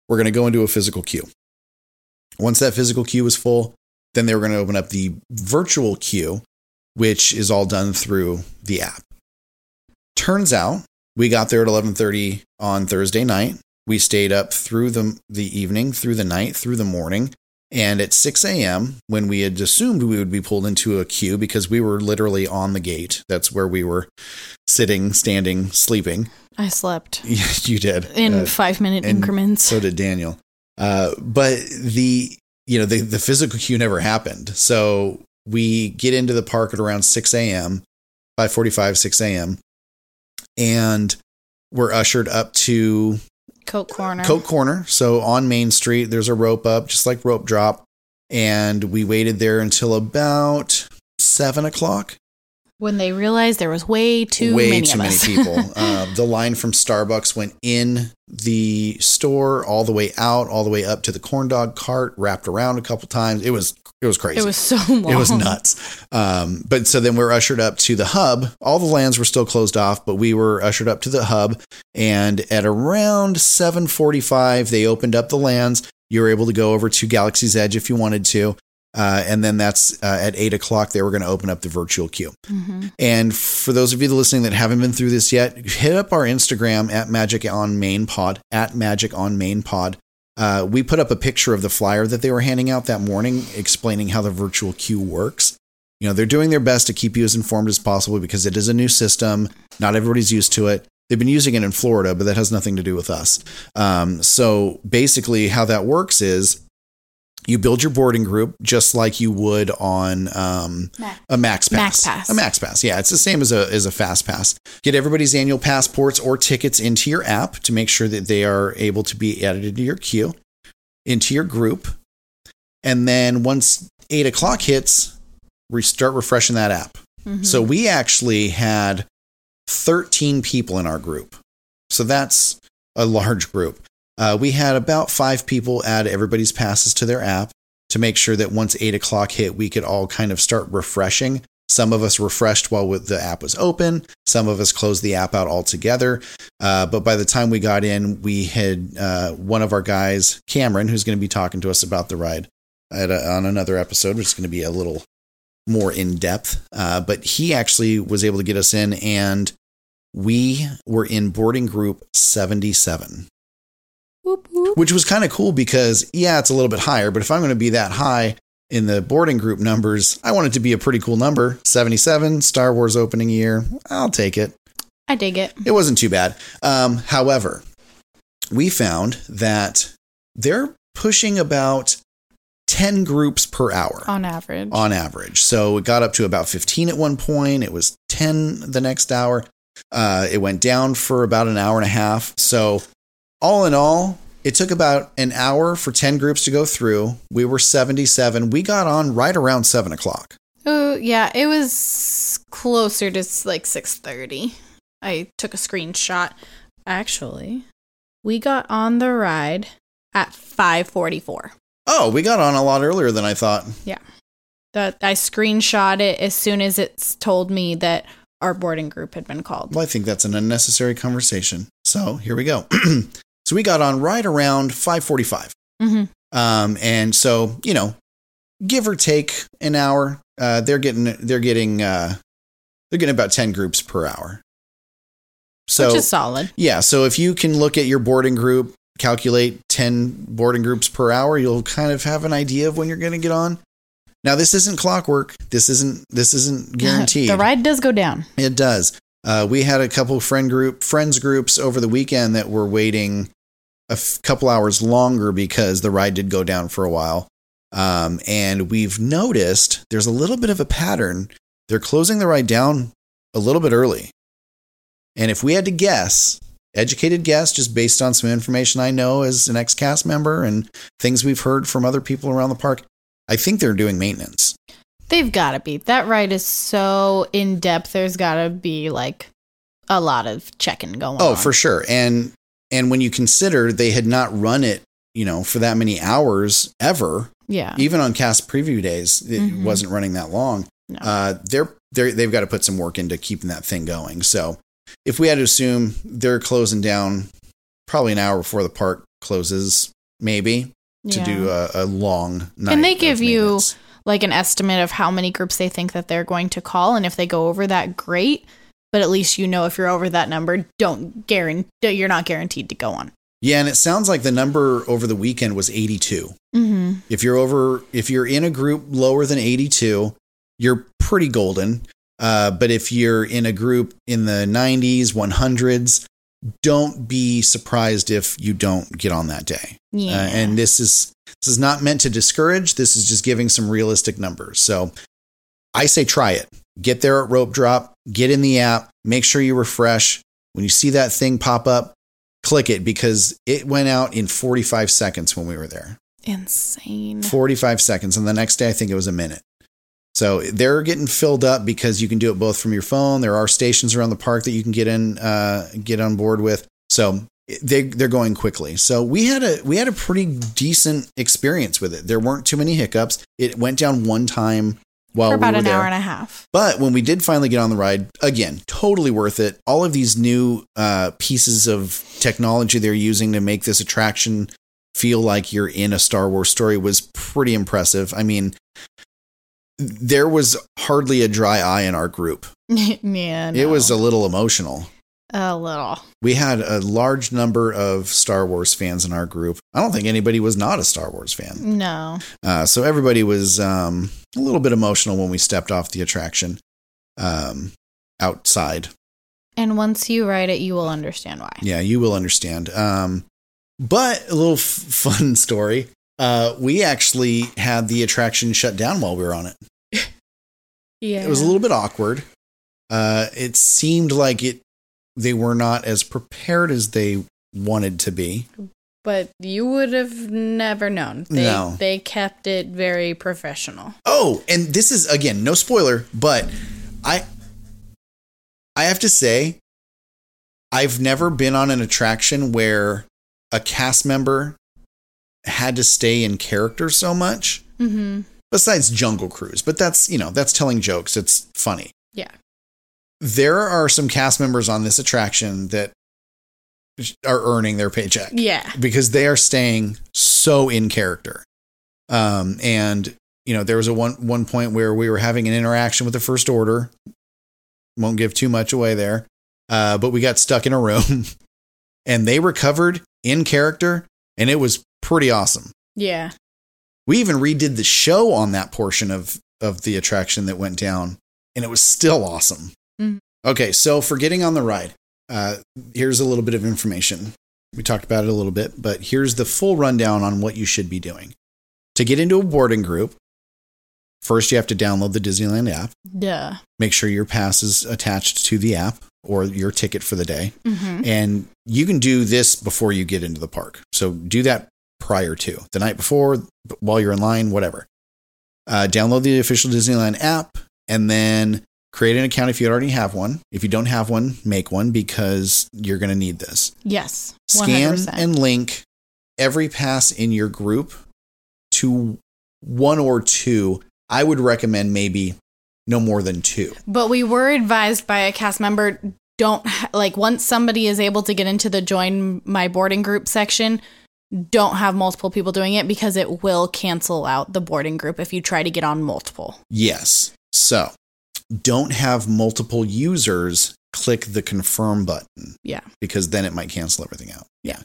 were going to go into a physical queue. Once that physical queue was full, then they were going to open up the virtual queue, which is all done through the app. Turns out we got there at 11:30 on Thursday night. We stayed up through the the evening, through the night, through the morning. And at 6 a.m., when we had assumed we would be pulled into a queue because we were literally on the gate, that's where we were sitting, standing, sleeping. I slept you did. in Uh, five minute increments. So did Daniel. Uh, but the you know the the physical queue never happened. So we get into the park at around six a.m. five forty five six a.m. and we're ushered up to Coke Corner. Coke Corner. So on Main Street, there's a rope up, just like rope drop. And we waited there until about seven o'clock. When they realized there was way too Way many too many us. people. uh, the line from Starbucks went in the store, all the way out, all the way up to the corn dog cart, wrapped around a couple times. It was it was crazy. it was so long. It was nuts. Um, but so then we're ushered up to the hub. All the lands were still closed off, but we were ushered up to the hub. And at around 745, they opened up the lands. You were able to go over to Galaxy's Edge if you wanted to. Uh, and then that's uh, at eight o'clock, they were going to open up the virtual queue. Mm-hmm. And for those of you listening that haven't been through this yet, hit up our Instagram at Magic on Main Pod, at Magic on Main Pod. Uh, we put up a picture of the flyer that they were handing out that morning explaining how the virtual queue works. You know, they're doing their best to keep you as informed as possible because it is a new system. Not everybody's used to it. They've been using it in Florida, but that has nothing to do with us. Um, so basically, how that works is you build your boarding group just like you would on um, a Max Pass. Max Pass. A Max Pass. Yeah, it's the same as a as a Fast Pass. Get everybody's annual passports or tickets into your app to make sure that they are able to be added into your queue, into your group, and then once eight o'clock hits, we start refreshing that app. Mm-hmm. So we actually had 13 people in our group. So that's a large group. Uh, we had about five people add everybody's passes to their app to make sure that once eight o'clock hit, we could all kind of start refreshing. Some of us refreshed while the app was open. Some of us closed the app out altogether. Uh, but by the time we got in, we had uh, one of our guys, Cameron, who's going to be talking to us about the ride a, on another episode, which is going to be a little more in depth. Uh, but he actually was able to get us in, and we were in boarding group 77, Whoop, whoop. which was kind of cool because, yeah, it's a little bit higher, but if I'm going to be that high in the boarding group numbers, I want it to be a pretty cool number 77, Star Wars opening year. I'll take it. I dig it. It wasn't too bad. Um, however, we found that they're pushing about 10 groups per hour On average. on average. So it got up to about 15 at one point. It was 10 the next hour. Uh, it went down for about an hour and a half. So, all in all, it took about an hour for 10 groups to go through. We were 77. We got on right around 7 o'clock. Oh yeah, it was closer to like six thirty. I took a screenshot. Actually, we got on the ride at five forty four. Oh, we got on a lot earlier than I thought. Yeah. That I screenshot it as soon as it's told me that our boarding group had been called. Well, I think that's an unnecessary conversation. So here we go. so we got on right around 545. hmm Um, and so, you know, give or take an hour, uh, they're getting, they're getting, uh, they're getting about 10 groups per hour. So, Which is solid. yeah. So if you can look at your boarding group, calculate 10 boarding groups per hour, you'll kind of have an idea of when you're going to get on. Now, this isn't clockwork. This isn't, this isn't guaranteed. the ride does go down. It does. Uh, we had a couple friend group friends groups over the weekend that were waiting a f- couple hours longer because the ride did go down for a while. Um, and we've noticed there's a little bit of a pattern. They're closing the ride down a little bit early. And if we had to guess, educated guess, just based on some information I know as an ex cast member and things we've heard from other people around the park, I think they're doing maintenance. They've got to be. That ride is so in depth. There's got to be like a lot of checking going on. Oh, for sure. And and when you consider they had not run it, you know, for that many hours ever, yeah. even on cast preview days, it Mhm. wasn't running that long. No. Uh, they're they're they've got to put some work into keeping that thing going. So, if we had to assume they're closing down probably an hour before the park closes, maybe to Yeah. do a, a long night. And they give you- like an estimate of how many groups they think that they're going to call and if they go over that great but at least you know if you're over that number don't guarantee you're not guaranteed to go on yeah, and it sounds like the number over the weekend was eighty two. mm-hmm. If you're over, if you're in a group lower than 82, you're pretty golden. Uh, but if you're in a group in the 90s, 100s, don't be surprised if you don't get on that day. Yeah. Uh, and this is this is not meant to discourage. This is just giving some realistic numbers. So I say try it. Get there at rope drop. Get in the app. Make sure you refresh. When you see that thing pop up, click it because it went out in 45 seconds when we were there. Insane. 45 seconds. And the next day, I think it was a minute. So they're getting filled up because you can do it both from your phone. There are stations around the park that you can get in, uh, get on board with. So they they're going quickly. So we had a we had a pretty decent experience with it. There weren't too many hiccups. It went down one time while For about we an there. hour and a half. But when we did finally get on the ride, again, totally worth it. All of these new uh, pieces of technology they're using to make this attraction feel like you're in a Star Wars story was pretty impressive. I mean, there was hardly a dry eye in our group. yeah. It was a little emotional. a little. We had a large number of Star Wars fans in our group. I don't think anybody was not a Star Wars fan. No. Uh, so everybody was um, a little bit emotional when we stepped off the attraction um, outside. And once you write it, you will understand why. Yeah, you will understand. Um, but a little f- fun story. Uh, we actually had the attraction shut down while we were on it. Yeah. It was a little bit awkward. Uh, it seemed like it they were not as prepared as they wanted to be. But you would have never known. They, No. They kept it very professional. Oh, and this is again no spoiler, but I I have to say I've never been on an attraction where a cast member had to stay in character so much. Mm-hmm. Besides Jungle Cruise, but that's, you know, that's telling jokes. It's funny. Yeah. There are some cast members on this attraction that are earning their paycheck Yeah. because they are staying so in character. Um, and you know, there was a one one point where we were having an interaction with the First Order. Won't give too much away there, uh, but we got stuck in a room, and they recovered in character, and it was pretty awesome. Yeah. We even redid the show on that portion of of the attraction that went down, and it was still awesome. Mhm. Okay, so for getting on the ride, uh, here's a little bit of information. We talked about it a little bit, but here's the full rundown on what you should be doing. To get into a boarding group, first you have to download the Disneyland app. Duh. Make sure your pass is attached to the app or your ticket for the day. Mm-hmm. And you can do this before you get into the park. So do that prior to the night before, while you're in line, whatever. Uh, download the official Disneyland app and then create an account if you already have one. If you don't have one, make one because you're going to need this. Yes. Scan 100%. and link every pass in your group to one or two. I would recommend maybe no more than two. But we were advised by a cast member don't like once somebody is able to get into the join my boarding group section, don't have multiple people doing it because it will cancel out the boarding group if you try to get on multiple. Yes. So don't have multiple users click the confirm button Yeah. because then it might cancel everything out. Yeah.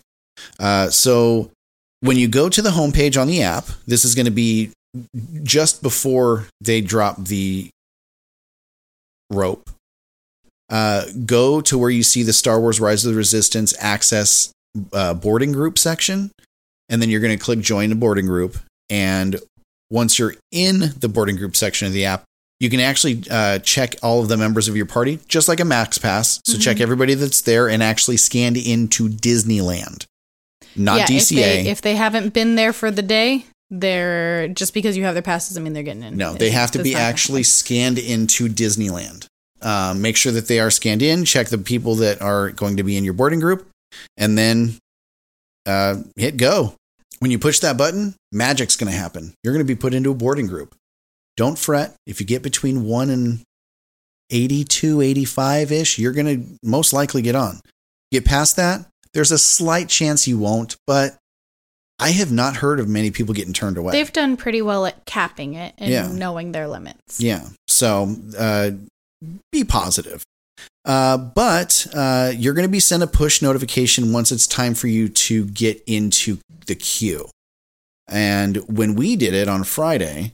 Uh, so when you go to the homepage on the app, this is going to be just before they drop the rope. Uh, go to where you see the Star Wars Rise of the Resistance access uh, boarding group section, and then you're going to click join the boarding group. And once you're in the boarding group section of the app, you can actually uh, check all of the members of your party, just like a Max Pass. So check everybody that's there and actually scanned into Disneyland, not yeah, DCA. If they, if they haven't been there for the day, they're just because you have their passes, I mean they're getting in. No, they have to be actually scanned into Disneyland. Um, make sure that they are scanned in. Check the people that are going to be in your boarding group, and then uh, hit go. When you push that button, magic's going to happen. You're going to be put into a boarding group. Don't fret if you get between one and 82, 85 ish. You're going to most likely get on. Get past that, there's a slight chance you won't, but I have not heard of many people getting turned away. They've done pretty well at capping it and Yeah. knowing their limits. Yeah. So uh, be positive. Uh, but uh, you're going to be sent a push notification once it's time for you to get into the queue. And when we did it on Friday,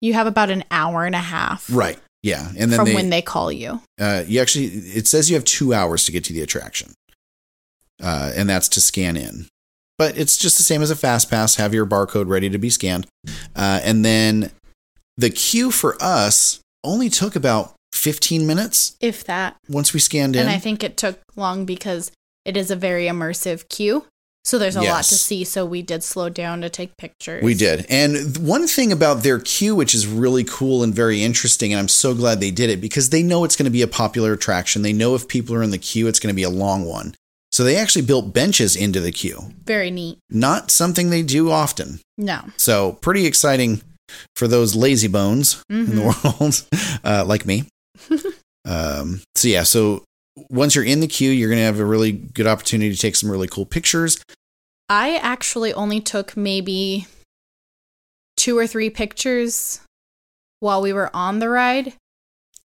You have about an hour and a half right? Yeah, and then from they, when they call you. uh, you actually it says you have two hours to get to the attraction. uh, and that's to scan in. But it's just the same as a fast pass. Have your barcode ready to be scanned, uh, and then the queue for us only took about 15 minutes If that. once we scanned in. And I think it took long because it is a very immersive queue. So there's a lot to see. So we did slow down to take pictures. We did. And one thing about their queue, which is really cool and very interesting, and I'm so glad they did it because they know it's going to be a popular attraction. They know if people are in the queue, it's going to be a long one. So they actually built benches into the queue. Very neat. Not something they do often. No. So pretty exciting for those lazy bones in the world, uh, like me. um, so yeah, so once you're in the queue, you're going to have a really good opportunity to take some really cool pictures. I actually only took maybe two or three pictures while we were on the ride,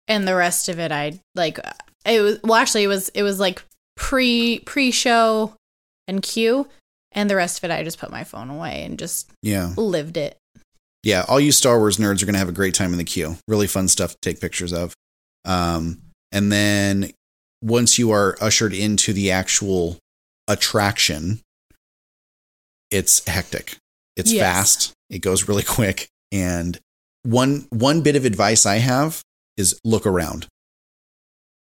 and the rest of it I like. It was well, actually, it was it was like pre pre show and queue, and the rest of it I just put my phone away and just Yeah. lived it. yeah, all you Star Wars nerds are going to have a great time in the queue. Really fun stuff to take pictures of. Um, and then once you are ushered into the actual attraction, it's hectic. It's Yes. fast. It goes really quick. And one one bit of advice I have is look around.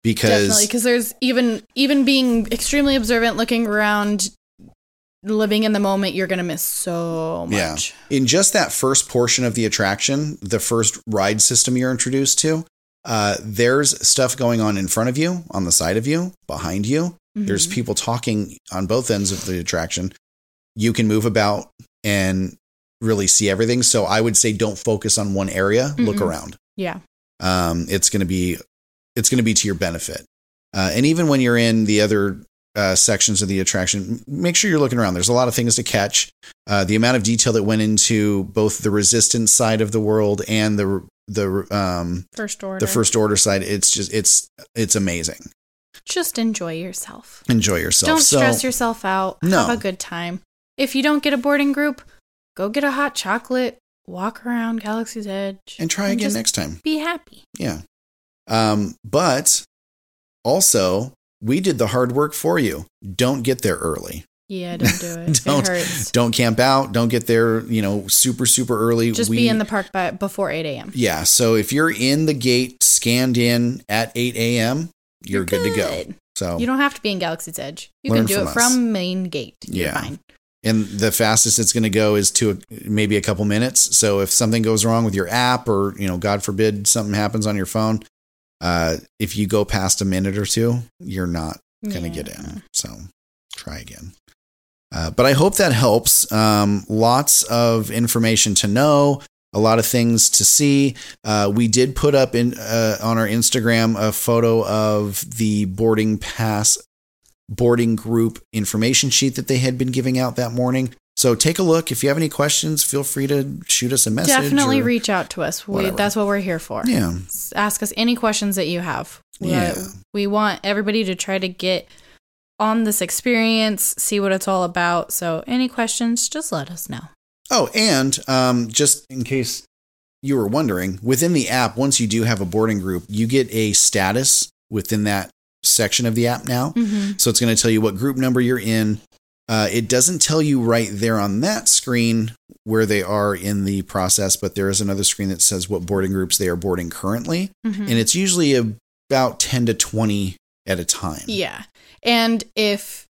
Because because there's even even being extremely observant, looking around, living in the moment, you're gonna miss so much. Yeah. in just that first portion of the attraction, the first ride system you're introduced to, uh, there's stuff going on in front of you, on the side of you, behind you. There's Mhm. people talking on both ends of the attraction. You can move about and really see everything. So I would say don't focus on one area. Look Mm-mm. around. yeah. Um, it's going to be it's going to be to your benefit. Uh, and even when you're in the other uh, sections of the attraction, make sure you're looking around. There's a lot of things to catch. Uh, the amount of detail that went into both the resistance side of the world and the the um, First order. the first order side, it's just it's it's amazing. Just enjoy yourself. Enjoy yourself. Don't So- stress yourself out. No. Have a good time. If you don't get a boarding group, go get a hot chocolate, walk around Galaxy's Edge, and try again just next time. Be happy. Yeah. Um, but also, we did the hard work for you. Don't get there early. Yeah, don't do it. Don't- it hurts. Don't camp out. Don't get there, you know, super, super early. Just We- be in the park by before 8 a.m. Yeah. So if you're in the gate scanned in at 8 a.m., you're, good. to go. So, You don't have to be in Galaxy's Edge. You can do from it us. from main gate. You're Yeah. fine. and the fastest it's going to go is to a, maybe a couple minutes. So if something goes wrong with your app or, you know, God forbid something happens on your phone, uh, if you go past a minute or two, you're not going to get in. So try again. Uh, but I hope that helps. Um, lots of information to know, a lot of things to see. Uh, we did put up in uh, on our Instagram a photo of the boarding pass boarding group information sheet that they had been giving out that morning. So take a look. If you have any questions, feel free to shoot us a message. Definitely reach out to us. We, that's what we're here for. Yeah. Ask us any questions that you have. We- Yeah. we want everybody to try to get on this experience, see what it's all about. So, any questions, just let us know. Oh, and um, just in case you were wondering, within the app, once you do have a boarding group, you get a status within that section of the app now. Mm-hmm. So it's going to tell you what group number you're in. Uh, it doesn't tell you right there on that screen where they are in the process, but there is another screen that says what boarding groups they are boarding currently. Mm-hmm. And it's usually about 10 to 20 at a time. Yeah. And if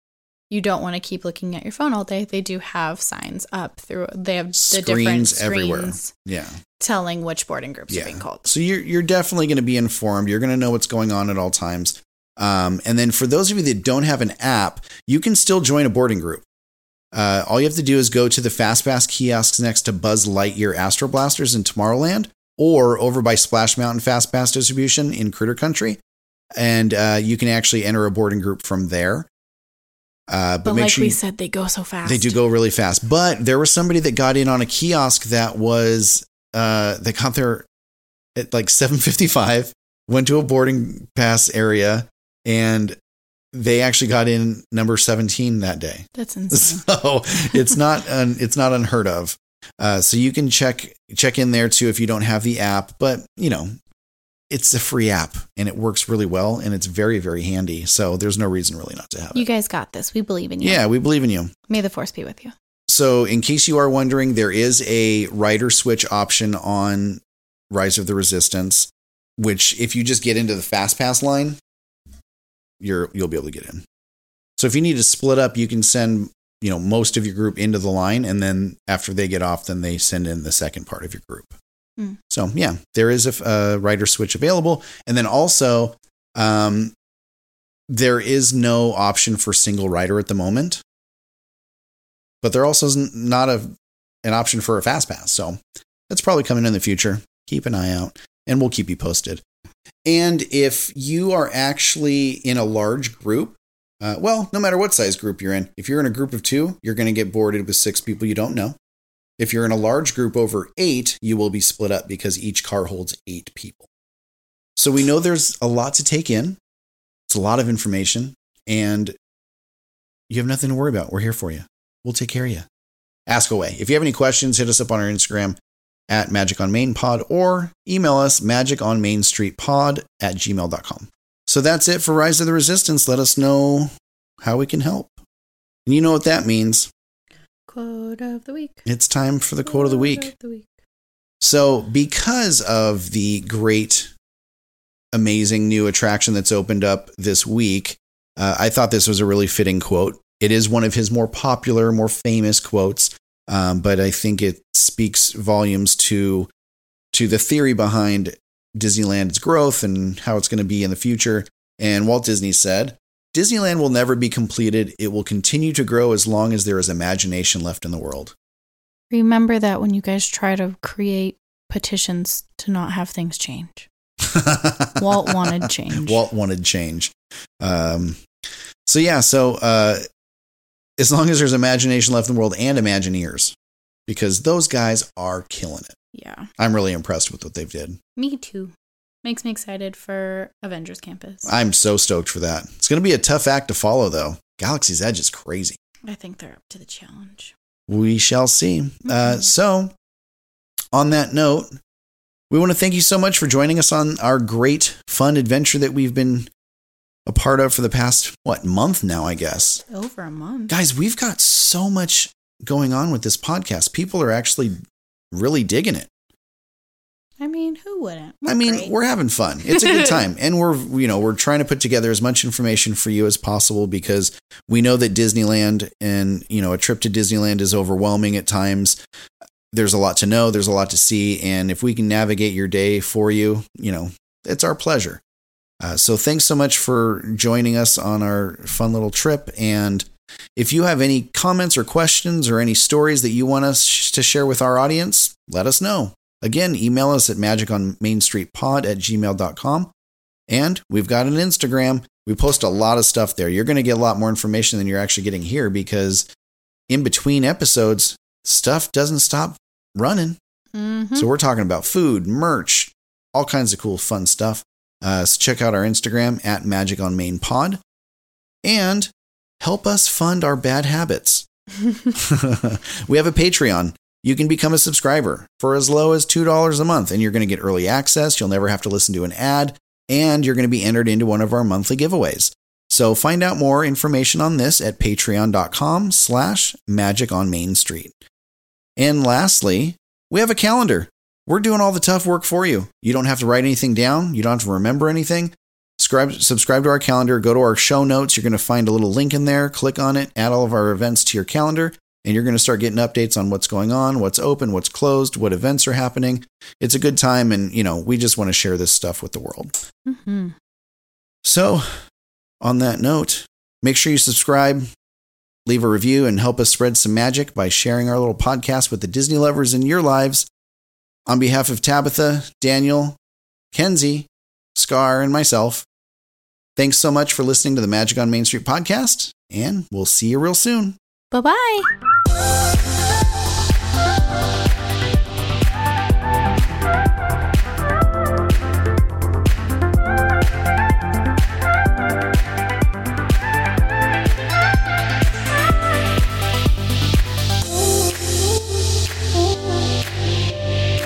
you don't want to keep looking at your phone all day, they do have signs up through. They have the different Screens everywhere. Yeah. telling which boarding groups are being called. So you're you're definitely going to be informed. You're going to know what's going on at all times. Um, and then for those of you that don't have an app, you can still join a boarding group. Uh, all you have to do is go to the FastPass kiosks next to Buzz Lightyear Astro Blasters in Tomorrowland, or over by Splash Mountain FastPass distribution in Critter Country, and uh, you can actually enter a boarding group from there. Uh, but, But, like sure we you- said, they go so fast. they do go really fast. But there was somebody that got in on a kiosk that was uh they got there at like 755, went to a boarding pass area, and they actually got in number 17 that day. That's insane. So it's not un, it's not unheard of. Uh, so you can check check in there too if you don't have the app. But you know, it's a free app and it works really well and it's very, very handy. So there's no reason really not to have it. You guys got this. We believe in you. Yeah, we believe in you. May the force be with you. So, in case you are wondering, there is a rider switch option on Rise of the Resistance, which if you just get into the fast pass line, you're you'll be able to get in. So, if you need to split up, you can send you know most of your group into the line, and then after they get off, then they send in the second part of your group. Hmm. So, yeah, there is a, a rider switch available, and then also um, there is no option for single rider at the moment but there also isn't not a an option for a fast pass. So that's probably coming in the future. Keep an eye out, and we'll keep you posted. And if you are actually in a large group, uh, well, no matter what size group you're in, if you're in a group of two, you're going to get boarded with six people you don't know. If you're in a large group over eight, you will be split up because each car holds eight people. So we know there's a lot to take in. It's a lot of information, and you have nothing to worry about. We're here for you we'll take care of you. Ask away. If you have any questions, hit us up on our Instagram at Magic on Main Pod or email us magic on Main Street Pod at gmail.com. So that's it for Rise of the Resistance. Let us know how we can help. And you know what that means. Quote of the week. It's time for the quote of the week. So, because of the great, amazing new attraction that's opened up this week, uh, I thought this was a really fitting quote. It is one of his more popular, more famous quotes, um, but I think it speaks volumes to to the theory behind Disneyland's growth and how it's going to be in the future. And Walt Disney said, "Disneyland will never be completed. It will continue to grow as long as there is imagination left in the world." Remember that when you guys try to create petitions to not have things change. Walt wanted change. Walt wanted change. Um, so yeah, so uh, as long as there's imagination left in the world and Imagineers, because those guys are killing it. Yeah. I'm really impressed with what they've did. Me too. Makes me excited for Avengers Campus. I'm so stoked for that. It's going to be a tough act to follow, though. Galaxy's Edge is crazy. I think they're up to the challenge. We shall see. Uh, so, on that note, we want to thank you so much for joining us on our great, fun adventure that we've been a part of for the past, what, month now, I guess. Over a month. Guys, we've got so much going on with this podcast. People are actually really digging it. I mean, who wouldn't? I We're mean, great. we're having fun. It's a good time. and we're, you know, we're trying to put together as much information for you as possible because we know that Disneyland and, you know, a trip to Disneyland is overwhelming at times. There's a lot to know, there's a lot to see. And if we can navigate your day for you, you know, it's our pleasure. Uh, so thanks so much for joining us on our fun little trip. And if you have any comments or questions or any stories that you want us to share with our audience, let us know. Again, email us at magiconmainstreetpod at gmail.com. And we've got an Instagram. We post a lot of stuff there. You're going to get a lot more information than you're actually getting here because in between episodes, stuff doesn't stop running. Mhm. So we're talking about food, merch, all kinds of cool, fun stuff. Uh, so check out our Instagram at Magic on Main Pod and help us fund our bad habits. we have a Patreon. You can become a subscriber for as low as $2 a month, and you're going to get early access. You'll never have to listen to an ad, and you're going to be entered into one of our monthly giveaways. So find out more information on this at patreon.com slash magic on Main Street. And lastly, we have a calendar. We're doing all the tough work for you. You don't have to write anything down. You don't have to remember anything. Subscribe, subscribe to our calendar. Go to our show notes. You're going to find a little link in there. Click on it. Add all of our events to your calendar. And you're going to start getting updates on what's going on, what's open, what's closed, what events are happening. It's a good time. And, you know, we just want to share this stuff with the world. Mhm. So, on that note, make sure you subscribe, leave a review, and help us spread some magic by sharing our little podcast with the Disney lovers in your lives. On behalf of Tabitha, Daniel, Kenzie, Scar, and myself, thanks so much for listening to the Magic on Main Street podcast, and we'll see you real soon. Bye bye.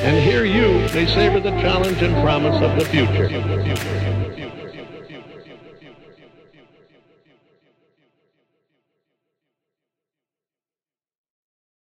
And here you may savor the challenge and promise of the future.